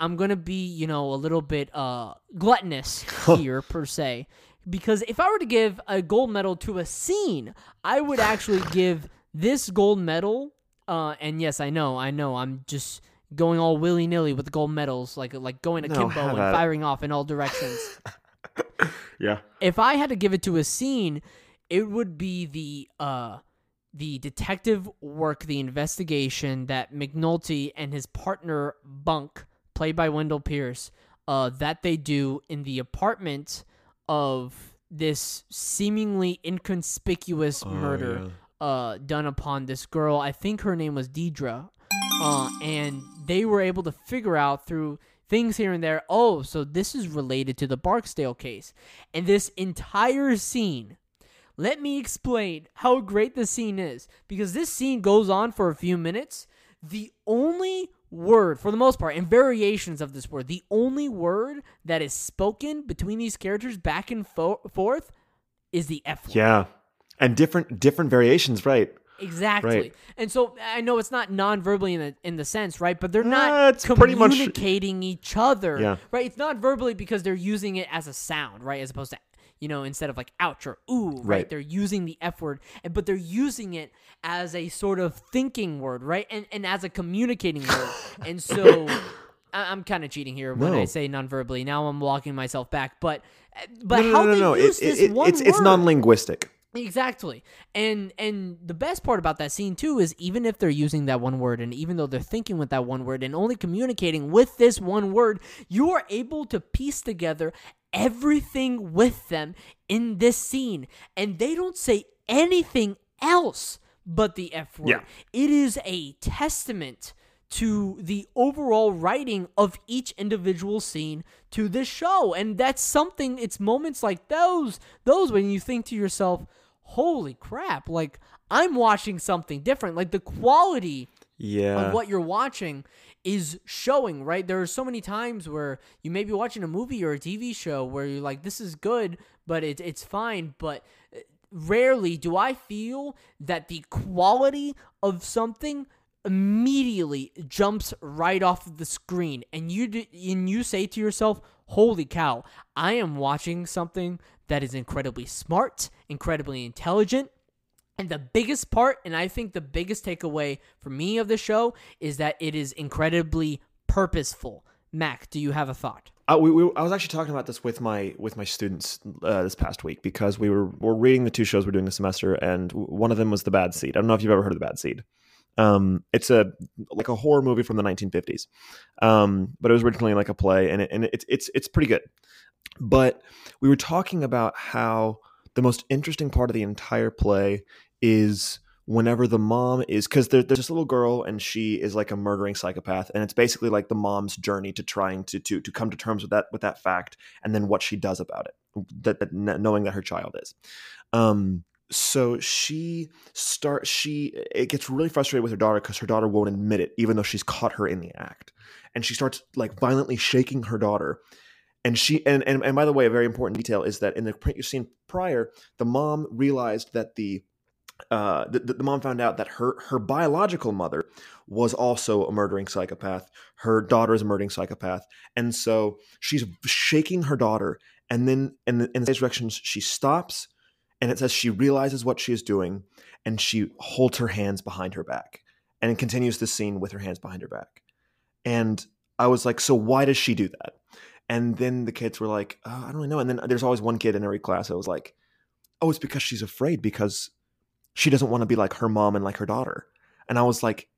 A: I'm going to be, you know, a little bit uh gluttonous here per se because if I were to give a gold medal to a scene, I would actually give this gold medal uh and yes, I know, I know. I'm just going all willy-nilly with the gold medals like like going to
B: No,
A: Kimbo and firing off in all directions
B: Yeah.
A: if I had to give it to a scene, it would be the uh the detective work, the investigation that McNulty and his partner Bunk, played by Wendell Pierce, uh that they do in the apartment of this seemingly inconspicuous
B: Oh,
A: murder uh done upon this girl. I think her name was Deidre. Uh and they were able to figure out through things here and there, oh, so this is related to the Barksdale case. And this entire scene let me explain how great the scene is because this scene goes on for a few minutes. The only word, for the most part, and variations of this word, the only word that is spoken between these characters back and fo- forth is the F word.
B: Yeah. And different different variations, right?
A: Exactly.
B: Right.
A: And so I know it's not non-verbally in the in the sense, right? But they're
B: Uh,
A: not
B: it's pretty much-
A: communicating each other,
B: Yeah.
A: right? It's not verbally because they're using it as a sound, right? As opposed to you know instead of like ouch or ooh, right?
B: Right.
A: They're using the F word, but they're using it as a sort of thinking word, right? And and as a communicating word. and so I'm kind of cheating here when I say non-verbally. Now I'm walking myself back, but eh, but
B: no,
A: how
B: no, no,
A: they
B: no.
A: use
B: It-
A: this
B: it-
A: one
B: it's it's non-linguistic.
A: Exactly. And and the best part about that scene too is even if they're using that one word and even though they're thinking with that one word and only communicating with this one word, you are able to piece together everything with them in this scene and they don't say anything else but the F word.
B: Yeah.
A: It is a testament to the overall writing of each individual scene to this show and that's something it's moments like those those when you think to yourself holy crap like i'm watching something different like the quality
B: Yeah.
A: of what you're watching is showing, right? There are so many times where you may be watching a movie or a TV show where you're like, this is good, but it, it's fine. But uh, rarely do I feel that the quality of something immediately jumps right off the screen and you and you say to yourself, "Holy cow, I am watching something that is incredibly smart, incredibly intelligent." And the biggest part, and I think the biggest takeaway for me of the show, is that it is incredibly purposeful. Mac, do you have a thought?
B: Uh, we, we, I was actually talking about this with my with my students uh, this past week because we were we're reading the two shows we're doing this semester, and one of them was The Bad Seed. I don't know if you've ever heard of The Bad Seed. Um, it's a like a horror movie from the 1950s, um, but it was originally like a play, and it, and it's it's it's pretty good. But we were talking about how the most interesting part of the entire play is whenever the mom is because there, there's this little girl and she is like a murdering psychopath and it's basically like the mom's journey to trying to to to come to terms with that with that fact and then what she does about it that, that knowing that her child is um so she start she it gets really frustrated with her daughter because her daughter won't admit it even though she's caught her in the act and she starts like violently shaking her daughter and she and, and and by the way a very important detail is that in the print you've seen prior the mom realized that the uh, the, the, mom found out that her her biological mother was also a murdering psychopath. Her daughter is a murdering psychopath, and so she's shaking her daughter. And then in the, in the directions, she stops, and it says she realizes what she is doing, and she holds her hands behind her back, and continues the scene with her hands behind her back. And I was like, so why does she do that? And then the kids were like, oh, I don't really know. And then there's always one kid in every class that was like, oh, it's because she's afraid because she doesn't want to be like her mom and like her daughter. And I was like,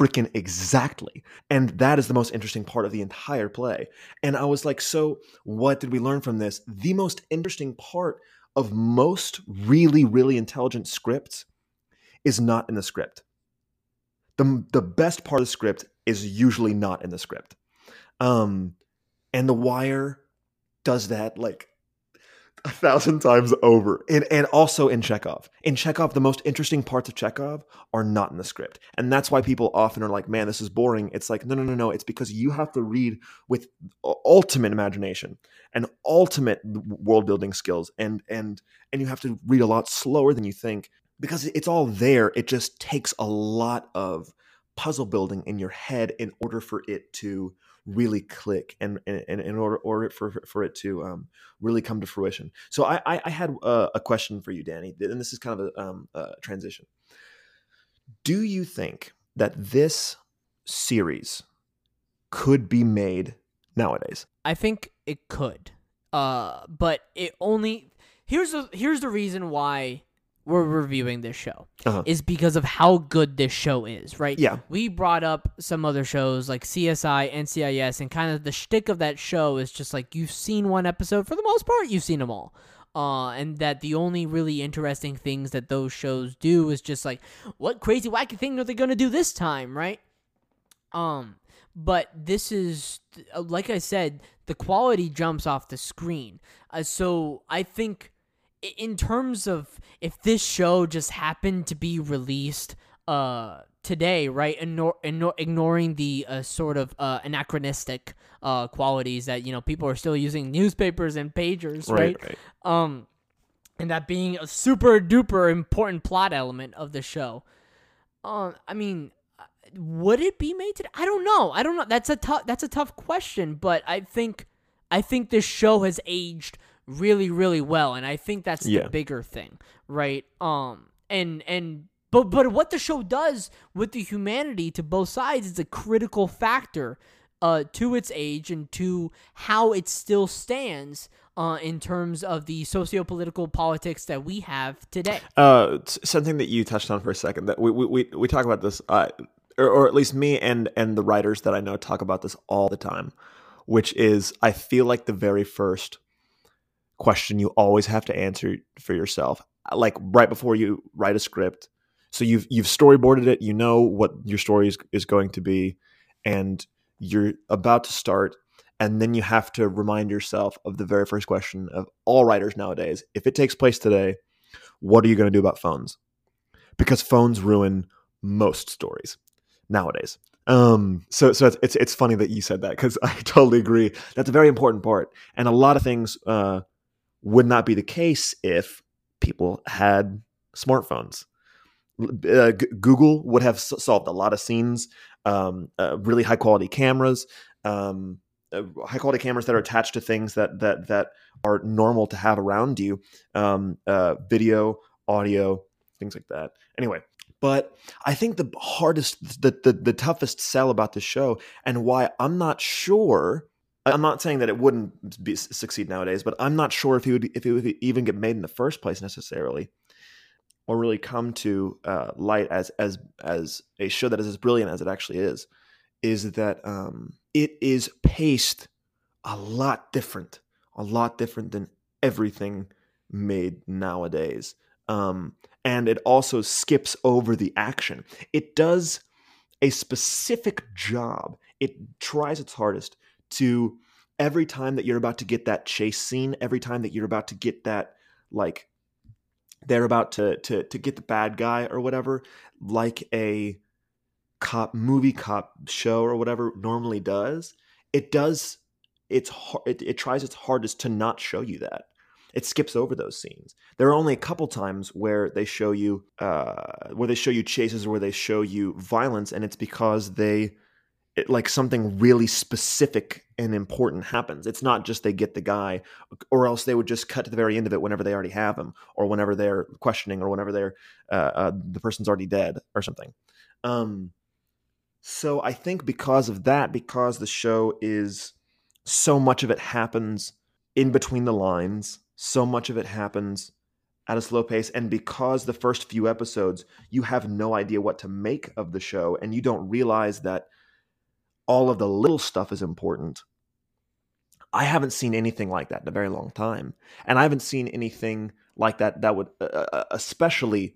B: freaking exactly. And that is the most interesting part of the entire play. And I was like, so what did we learn from this? The most interesting part of most really, really intelligent scripts is not in the script. The, the best part of the script is usually not in the script. Um, and The Wire does that like a thousand times over. And and also in Chekhov. In Chekhov, the most interesting parts of Chekhov are not in the script. And that's why people often are like, man, this is boring. It's like, no, no, no, no. It's because you have to read with ultimate imagination and ultimate world building skills. And and and you have to read a lot slower than you think because it's all there. It just takes a lot of puzzle building in your head in order for it to really click and, and, in order, order for, for it to um, really come to fruition. So I, I, I had a, a, question for you, Danny, and this is kind of a, um, a transition. Do you think that this series could be made nowadays?
A: I think it could. Uh, but it only here's the here's the reason why we're reviewing this show uh-huh. is because of how good this show is, right?
B: Yeah.
A: We brought up some other shows like CSI, NCIS, and kind of the shtick of that show is just like you've seen one episode for the most part, you've seen them all. Uh, and that the only really interesting things that those shows do is just like, what crazy wacky thing are they gonna do this time, right? Um, but this is like I said, the quality jumps off the screen. Uh, so I think in terms of if this show just happened to be released uh today, right? Ignore, ignoring the uh, sort of uh, anachronistic uh, qualities that you know people are still using newspapers and pagers, right?
B: right? right.
A: Um, and that being a super duper important plot element of the show. Um, I mean, uh, would it be made today? I don't know. I don't know. That's a tough. That's a tough question. But I think, I think this show has aged really really well and i think that's yeah. the bigger thing right um and and but but what the show does with the humanity to both sides is a critical factor uh to its age and to how it still stands uh, in terms of the socio-political politics that we have today.
B: Uh, something that you touched on for a second that we we, we talk about this, uh, or, or at least me and and the writers that I know talk about this all the time, which is I feel like the very first question you always have to answer for yourself like right before you write a script. So you've you've storyboarded it you know what your story is, is going to be and you're about to start and then you have to remind yourself of the very first question of all writers nowadays if it takes place today what are you going to do about phones? Because phones ruin most stories nowadays. Um so so it's it's, it's funny that you said that because i totally agree. That's a very important part and a lot of things uh would not be the case if people had smartphones. uh, G- Google would have s- solved a lot of scenes. Um, uh, really high quality cameras, um, uh, high quality cameras that are attached to things that that that are normal to have around you. Um, uh, video, audio, things like that. Anyway, but I think the hardest, the, the the toughest sell about the show, and why I'm not sure. I'm not saying that it wouldn't be, succeed nowadays, but I'm not sure if it would if it would even get made in the first place necessarily, or really come to uh, light as as as a show that is as brilliant as it actually is. Is that um, it is paced a lot different, a lot different than everything made nowadays. Um, and it also skips over the action. It does a specific job. It tries its hardest to every time that you're about to get that chase scene, every time that you're about to get that like they're about to to to get the bad guy or whatever, like a cop movie cop show or whatever normally does. It does it's hard it, it tries its hardest to not show you that it skips over those scenes. There are only a couple times where they show you uh, where they show you chases or where they show you violence, and it's because they it, like something really specific and important happens. It's not just they get the guy, or else they would just cut to the very end of it whenever they already have him, or whenever they're questioning, or whenever they're uh, uh, the person's already dead or something. Um, so I think because of that, because the show is so much of it happens in between the lines so much of it happens at a slow pace and because the first few episodes you have no idea what to make of the show and you don't realize that all of the little stuff is important i haven't seen anything like that in a very long time and i haven't seen anything like that that would uh, uh especially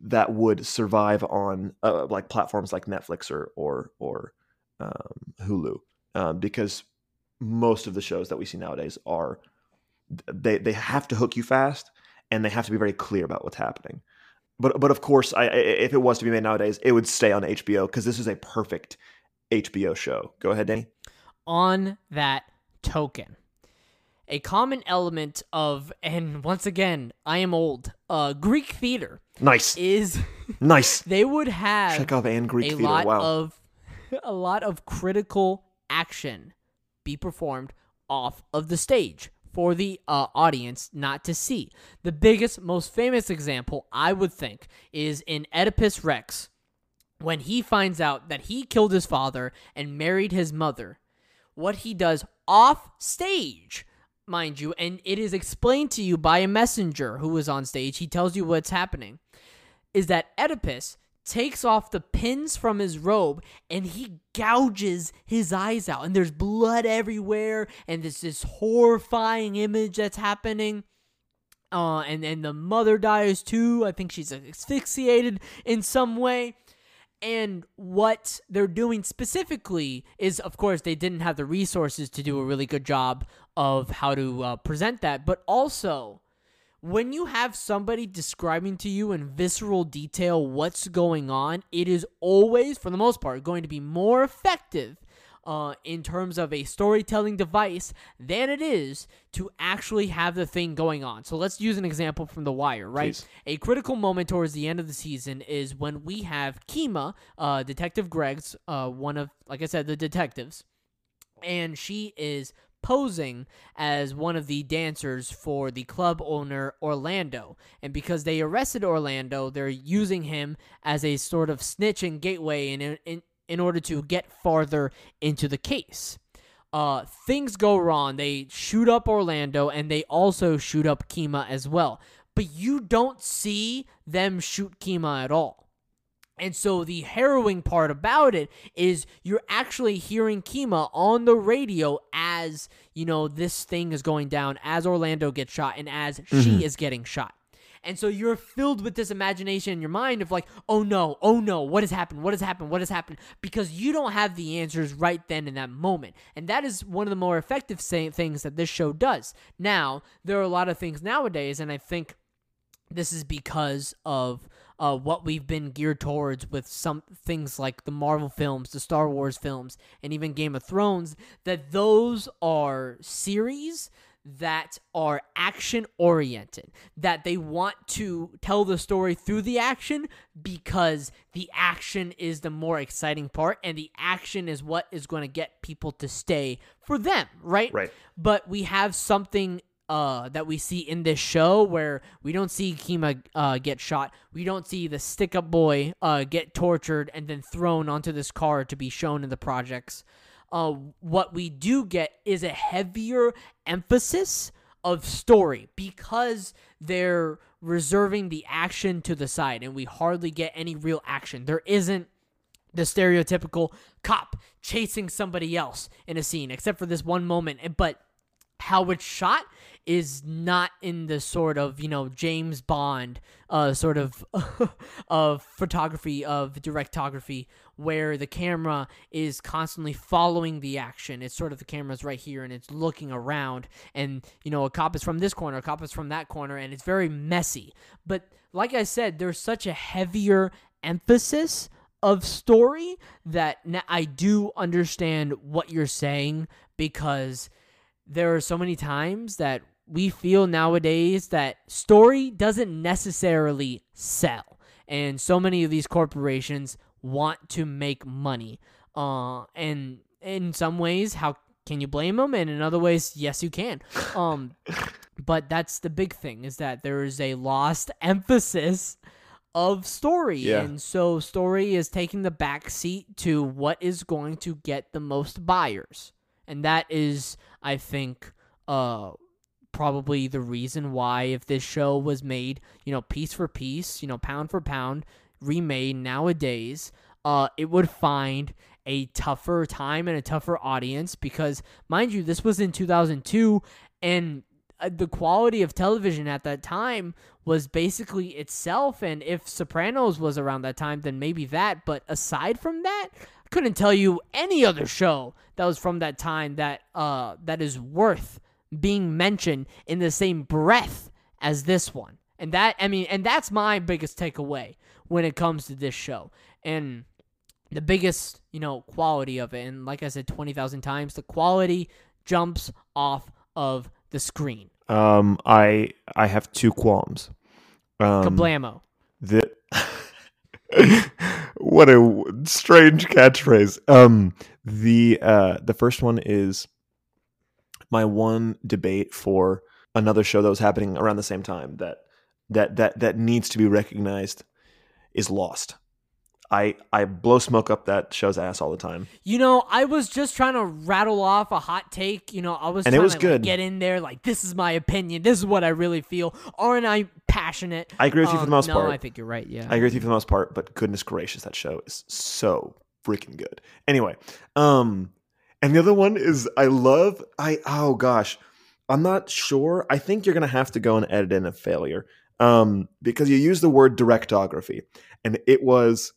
B: that would survive on uh, like platforms like netflix or or or um, hulu um, because most of the shows that we see nowadays are they they have to hook you fast and they have to be very clear about what's happening. But but of course, I, if it was to be made nowadays, it would stay on HBO because this is a perfect HBO show. Go ahead, Danny.
A: On that token, a common element of, and once again, I am old. Uh, Greek theater.
B: Nice.
A: Is
B: nice.
A: They would have
B: Chekhov and Greek
A: a
B: theater.
A: lot
B: wow.
A: of a lot of critical action be performed off of the stage for the uh, audience not to see. The biggest, most famous example, I would think, is in Oedipus Rex when he finds out that he killed his father and married his mother. What he does off stage, mind you, and it is explained to you by a messenger who is on stage. He tells you what's happening. Is that Oedipus takes off the pins from his robe and he gouges his eyes out and there's blood everywhere and there's this horrifying image that's happening uh and and the mother dies too i think she's asphyxiated in some way and what they're doing specifically is of course they didn't have the resources to do a really good job of how to uh, present that. But also when you have somebody describing to you in visceral detail what's going on, it is always, for the most part, going to be more effective uh, in terms of a storytelling device than it is to actually have the thing going on. So let's use an example from The Wire, right?
B: Please.
A: A critical moment towards the end of the season is when we have Kima, uh, Detective Greggs, uh, one of, like I said, the detectives, and she is posing as one of the dancers for the club owner Orlando. And because they arrested Orlando, they're using him as a sort of snitch and gateway in, in, in order to get farther into the case. Uh, things go wrong. They shoot up Orlando and they also shoot up Kima as well. But you don't see them shoot Kima at all. And so the harrowing part about it is you're actually hearing Kima on the radio as, you know, this thing is going down, as Orlando gets shot and as mm-hmm. she is getting shot. And so you're filled with this imagination in your mind of like, oh no, oh no, what has happened? What has happened? What has happened? Because you don't have the answers right then in that moment. And that is one of the more effective things that this show does. Now, there are a lot of things nowadays, and I think this is because of uh, what we've been geared towards with some things like the Marvel films, the Star Wars films, and even Game of Thrones, that those are series that are action oriented, that they want to tell the story through the action because the action is the more exciting part and the action is what is going to get people to stay for them, right?
B: Right.
A: But we have something uh, that we see in this show where we don't see Kima uh, get shot. We don't see the stick up boy uh, get tortured and then thrown onto this car to be shown in the projects. Uh, what we do get is a heavier emphasis of story because they're reserving the action to the side and we hardly get any real action. There isn't the stereotypical cop chasing somebody else in a scene, except for this one moment. But how it's shot is not in the sort of you know James Bond uh, sort of of photography of directography where the camera is constantly following the action. It's sort of the camera's right here and it's looking around and you know a cop is from this corner, a cop is from that corner and it's very messy. But like I said, there's such a heavier emphasis of story that I do understand what you're saying because there are so many times that we feel nowadays that story doesn't necessarily sell. And so many of these corporations want to make money. Uh, and in some ways, how can you blame them? And in other ways, yes, you can. Um, but that's the big thing is that there is a lost emphasis of story.
B: Yeah.
A: And so story is taking the back seat to what is going to get the most buyers. And that is, I think, uh, probably the reason why if this show was made, you know, piece for piece, you know, pound for pound, remade nowadays, uh, it would find a tougher time and a tougher audience because, mind you, this was in 2002 and uh, the quality of television at that time was basically itself. And if Sopranos was around that time, then maybe that. But aside from that, I couldn't tell you any other show that was from that time that uh that is worth being mentioned in the same breath as this one. And that, I mean, and that's my biggest takeaway when it comes to this show. And the biggest, you know, quality of it. And like I said 20,000 times, the quality jumps off of the screen.
B: Um, I I have two qualms. Um,
A: Kablamo.
B: The what a strange catchphrase. Um, the uh, the first one is my one debate for another show that was happening around the same time that that that that needs to be recognized is Lost. I I blow smoke up that show's ass all the time.
A: You know, I was just trying to rattle off a hot take. You know, I was
B: And it was
A: to like,
B: good.
A: get in there like this is my opinion. This is what I really feel. Aren't I passionate?
B: I agree with you for the
A: Um,
B: most
A: no,
B: part.
A: I think you're right. Yeah.
B: I agree with you for the most part, but goodness gracious, that show is so freaking good. Anyway, um, and the other one is I love I oh gosh, I'm not sure. I think you're gonna have to go and edit in a failure, um, because you use the word directography, and it was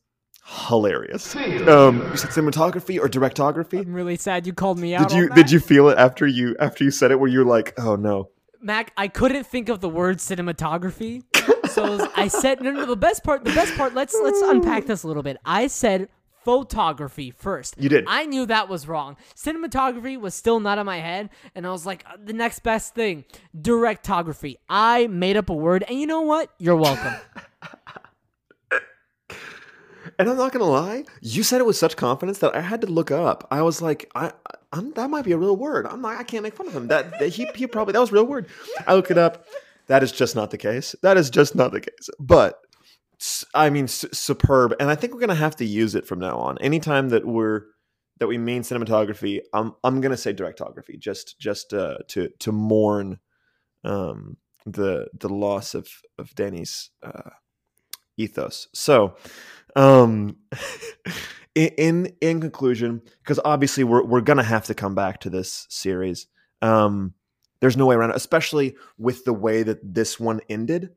B: hilarious. Um, you said cinematography or directography.
A: I'm really sad you called me out.
B: Did you did you feel it after you after you said it? Where you're like, oh no,
A: Mac, I couldn't think of the word cinematography. So I said no no the best part the best part let's let's unpack this a little bit. I said photography first.
B: You did.
A: I knew that was wrong. Cinematography was still not in my head and I was like uh, the next best thing, directography. I made up a word and you know what? You're welcome.
B: And I'm not gonna lie, you said it with such confidence that I had to look up. I was like, I, I'm, that might be a real word. I'm not, I can't make fun of him. That, that he, he probably that was a real word. I look it up. That is just not the case. That is just not the case. But I mean, s- superb. And I think we're gonna have to use it from now on. Anytime that we're that we mean cinematography, I'm I'm gonna say directography, just just uh, to to mourn um, the the loss of of Danny's uh, ethos. So, um, in, in in conclusion, because obviously we're we're gonna have to come back to this series. Um, there's no way around it, especially with the way that this one ended.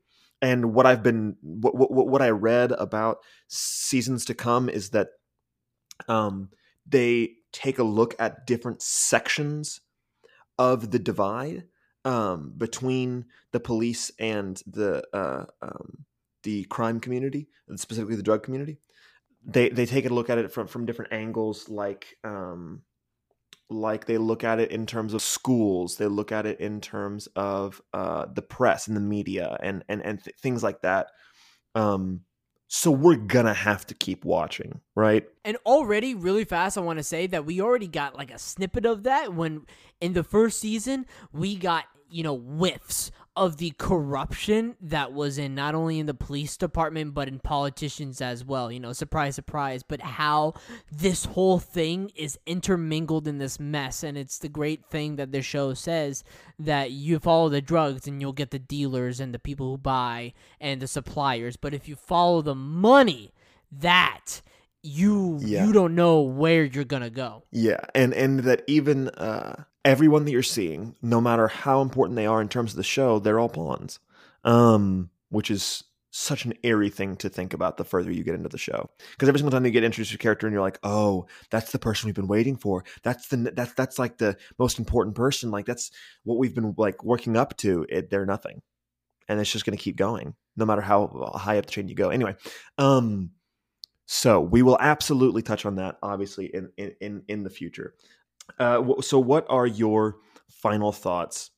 B: And what I've been, what what, what I read about seasons to come is that, um, they take a look at different sections of the divide um, between the police and the uh, um, the crime community, and specifically the drug community. They they take a look at it from from different angles, like um, like they look at it in terms of schools. They look at it in terms of uh, the press and the media and and and th- things like that. Um, so we're gonna have to keep watching, right?
A: And already, really fast, I want to say that we already got like a snippet of that when in the first season we got you know whiffs of the corruption that was in not only in the police department but in politicians as well. You know, surprise, surprise. But how this whole thing is intermingled in this mess, and it's the great thing that the show says that you follow the drugs and you'll get the dealers and the people who buy and the suppliers. But if you follow the money, that you
B: Yeah.
A: you don't know where you're gonna go.
B: Yeah, and and that even uh, everyone that you're seeing, no matter how important they are in terms of the show, they're all pawns. Um, which is such an airy thing to think about the further you get into the show. Because every single time you get introduced to a character and you're like, oh, that's the person we've been waiting for. That's the that's that's like the most important person. Like that's what we've been like working up to. It, they're nothing, and it's just going to keep going, no matter how high up the chain you go. Anyway, um, so we will absolutely touch on that, obviously, in in in, in the future. Uh, so, what are your final thoughts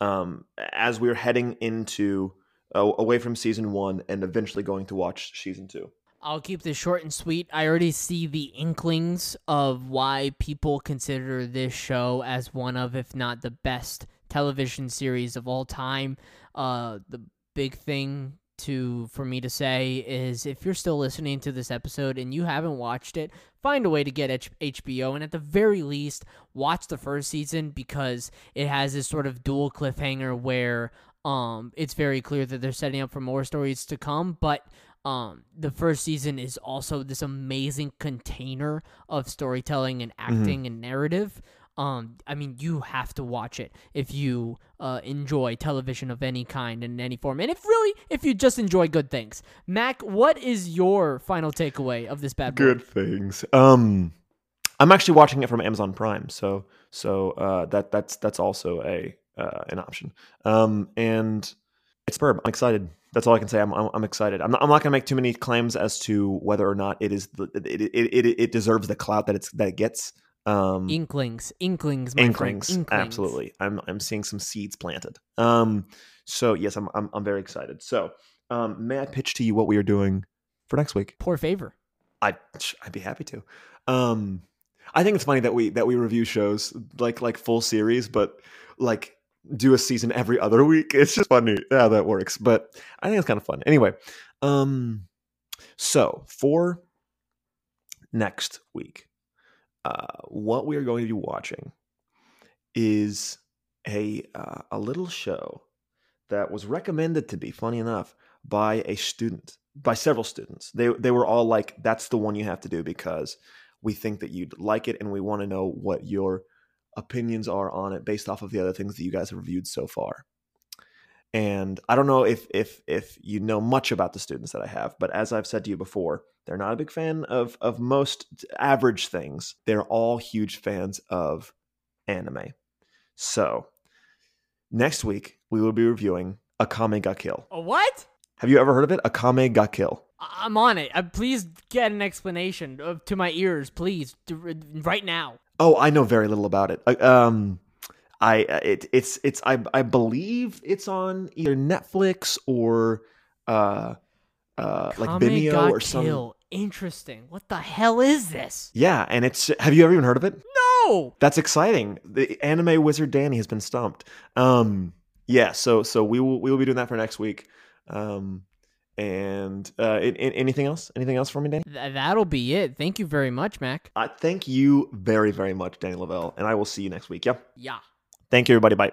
B: um, as we're heading into uh, away from season one and eventually going to watch season two?
A: I'll keep this short and sweet. I already see the inklings of why people consider this show as one of, if not the best television series of all time. Uh, the big thing to for me to say is if you're still listening to this episode and you haven't watched it, find a way to get H- HBO and at the very least watch the first season because it has this sort of dual cliffhanger where um it's very clear that they're setting up for more stories to come, but um the first season is also this amazing container of storytelling and acting and narrative um i mean you have to watch it if you uh enjoy television of any kind in any form and if really if you just enjoy good things mac what is your final takeaway of this bad boy
B: Good things. Um, I'm actually watching it from Amazon Prime, so so uh, that that's that's also a uh, an option. Um, and it's superb. I'm excited. That's all I can say. I'm I'm, I'm excited. I'm not, I'm not going to make too many claims as to whether or not it is the, it, it, it, it deserves the clout that it's that it gets. Um,
A: inklings inklings my
B: inklings,
A: friend, inklings.
B: absolutely. I'm I'm seeing some seeds planted. Um, so yes, I'm I'm, I'm very excited. So, um, may I pitch to you what we are doing for next week?
A: poor favor
B: I I'd be happy to. Um, I think it's funny that we that we review shows like like full series, but like do a season every other week. It's just funny how that works, but I think it's kind of fun. Anyway, um, so for next week, uh, what we are going to be watching is a uh, a little show that was recommended to be funny enough by a student by several students. They they were all like that's the one you have to do because we think that you'd like it and we want to know what your opinions are on it based off of the other things that you guys have reviewed so far and i don't know if if if you know much about the students that i have but as i've said to you before they're not a big fan of of most average things. They're all huge fans of anime. So next week we will be reviewing akame ga kill.
A: A what?
B: Have you ever heard of it? Akame ga kill.
A: I'm on it. Uh, please get an explanation to my ears please. Right now.
B: Oh, I know very little about it. Um, I uh, it it's it's I I believe it's on either Netflix or uh uh like
A: Kame
B: Vimeo
A: ga
B: or some.
A: Kill. Interesting. What the hell is this?
B: Yeah, and it's have you ever even heard of it?
A: No.
B: That's exciting. The anime wizard Danny has been stumped. Um, yeah, so so we will we will be doing that for next week. Um, and uh, in, in, anything else? Anything else for me, Danny?
A: Th- that'll be it. Thank you very much, Mac.
B: Uh, thank you very very much, Danny Lavelle, and I will see you next week. Yeah.
A: Yeah.
B: Thank you, everybody. Bye.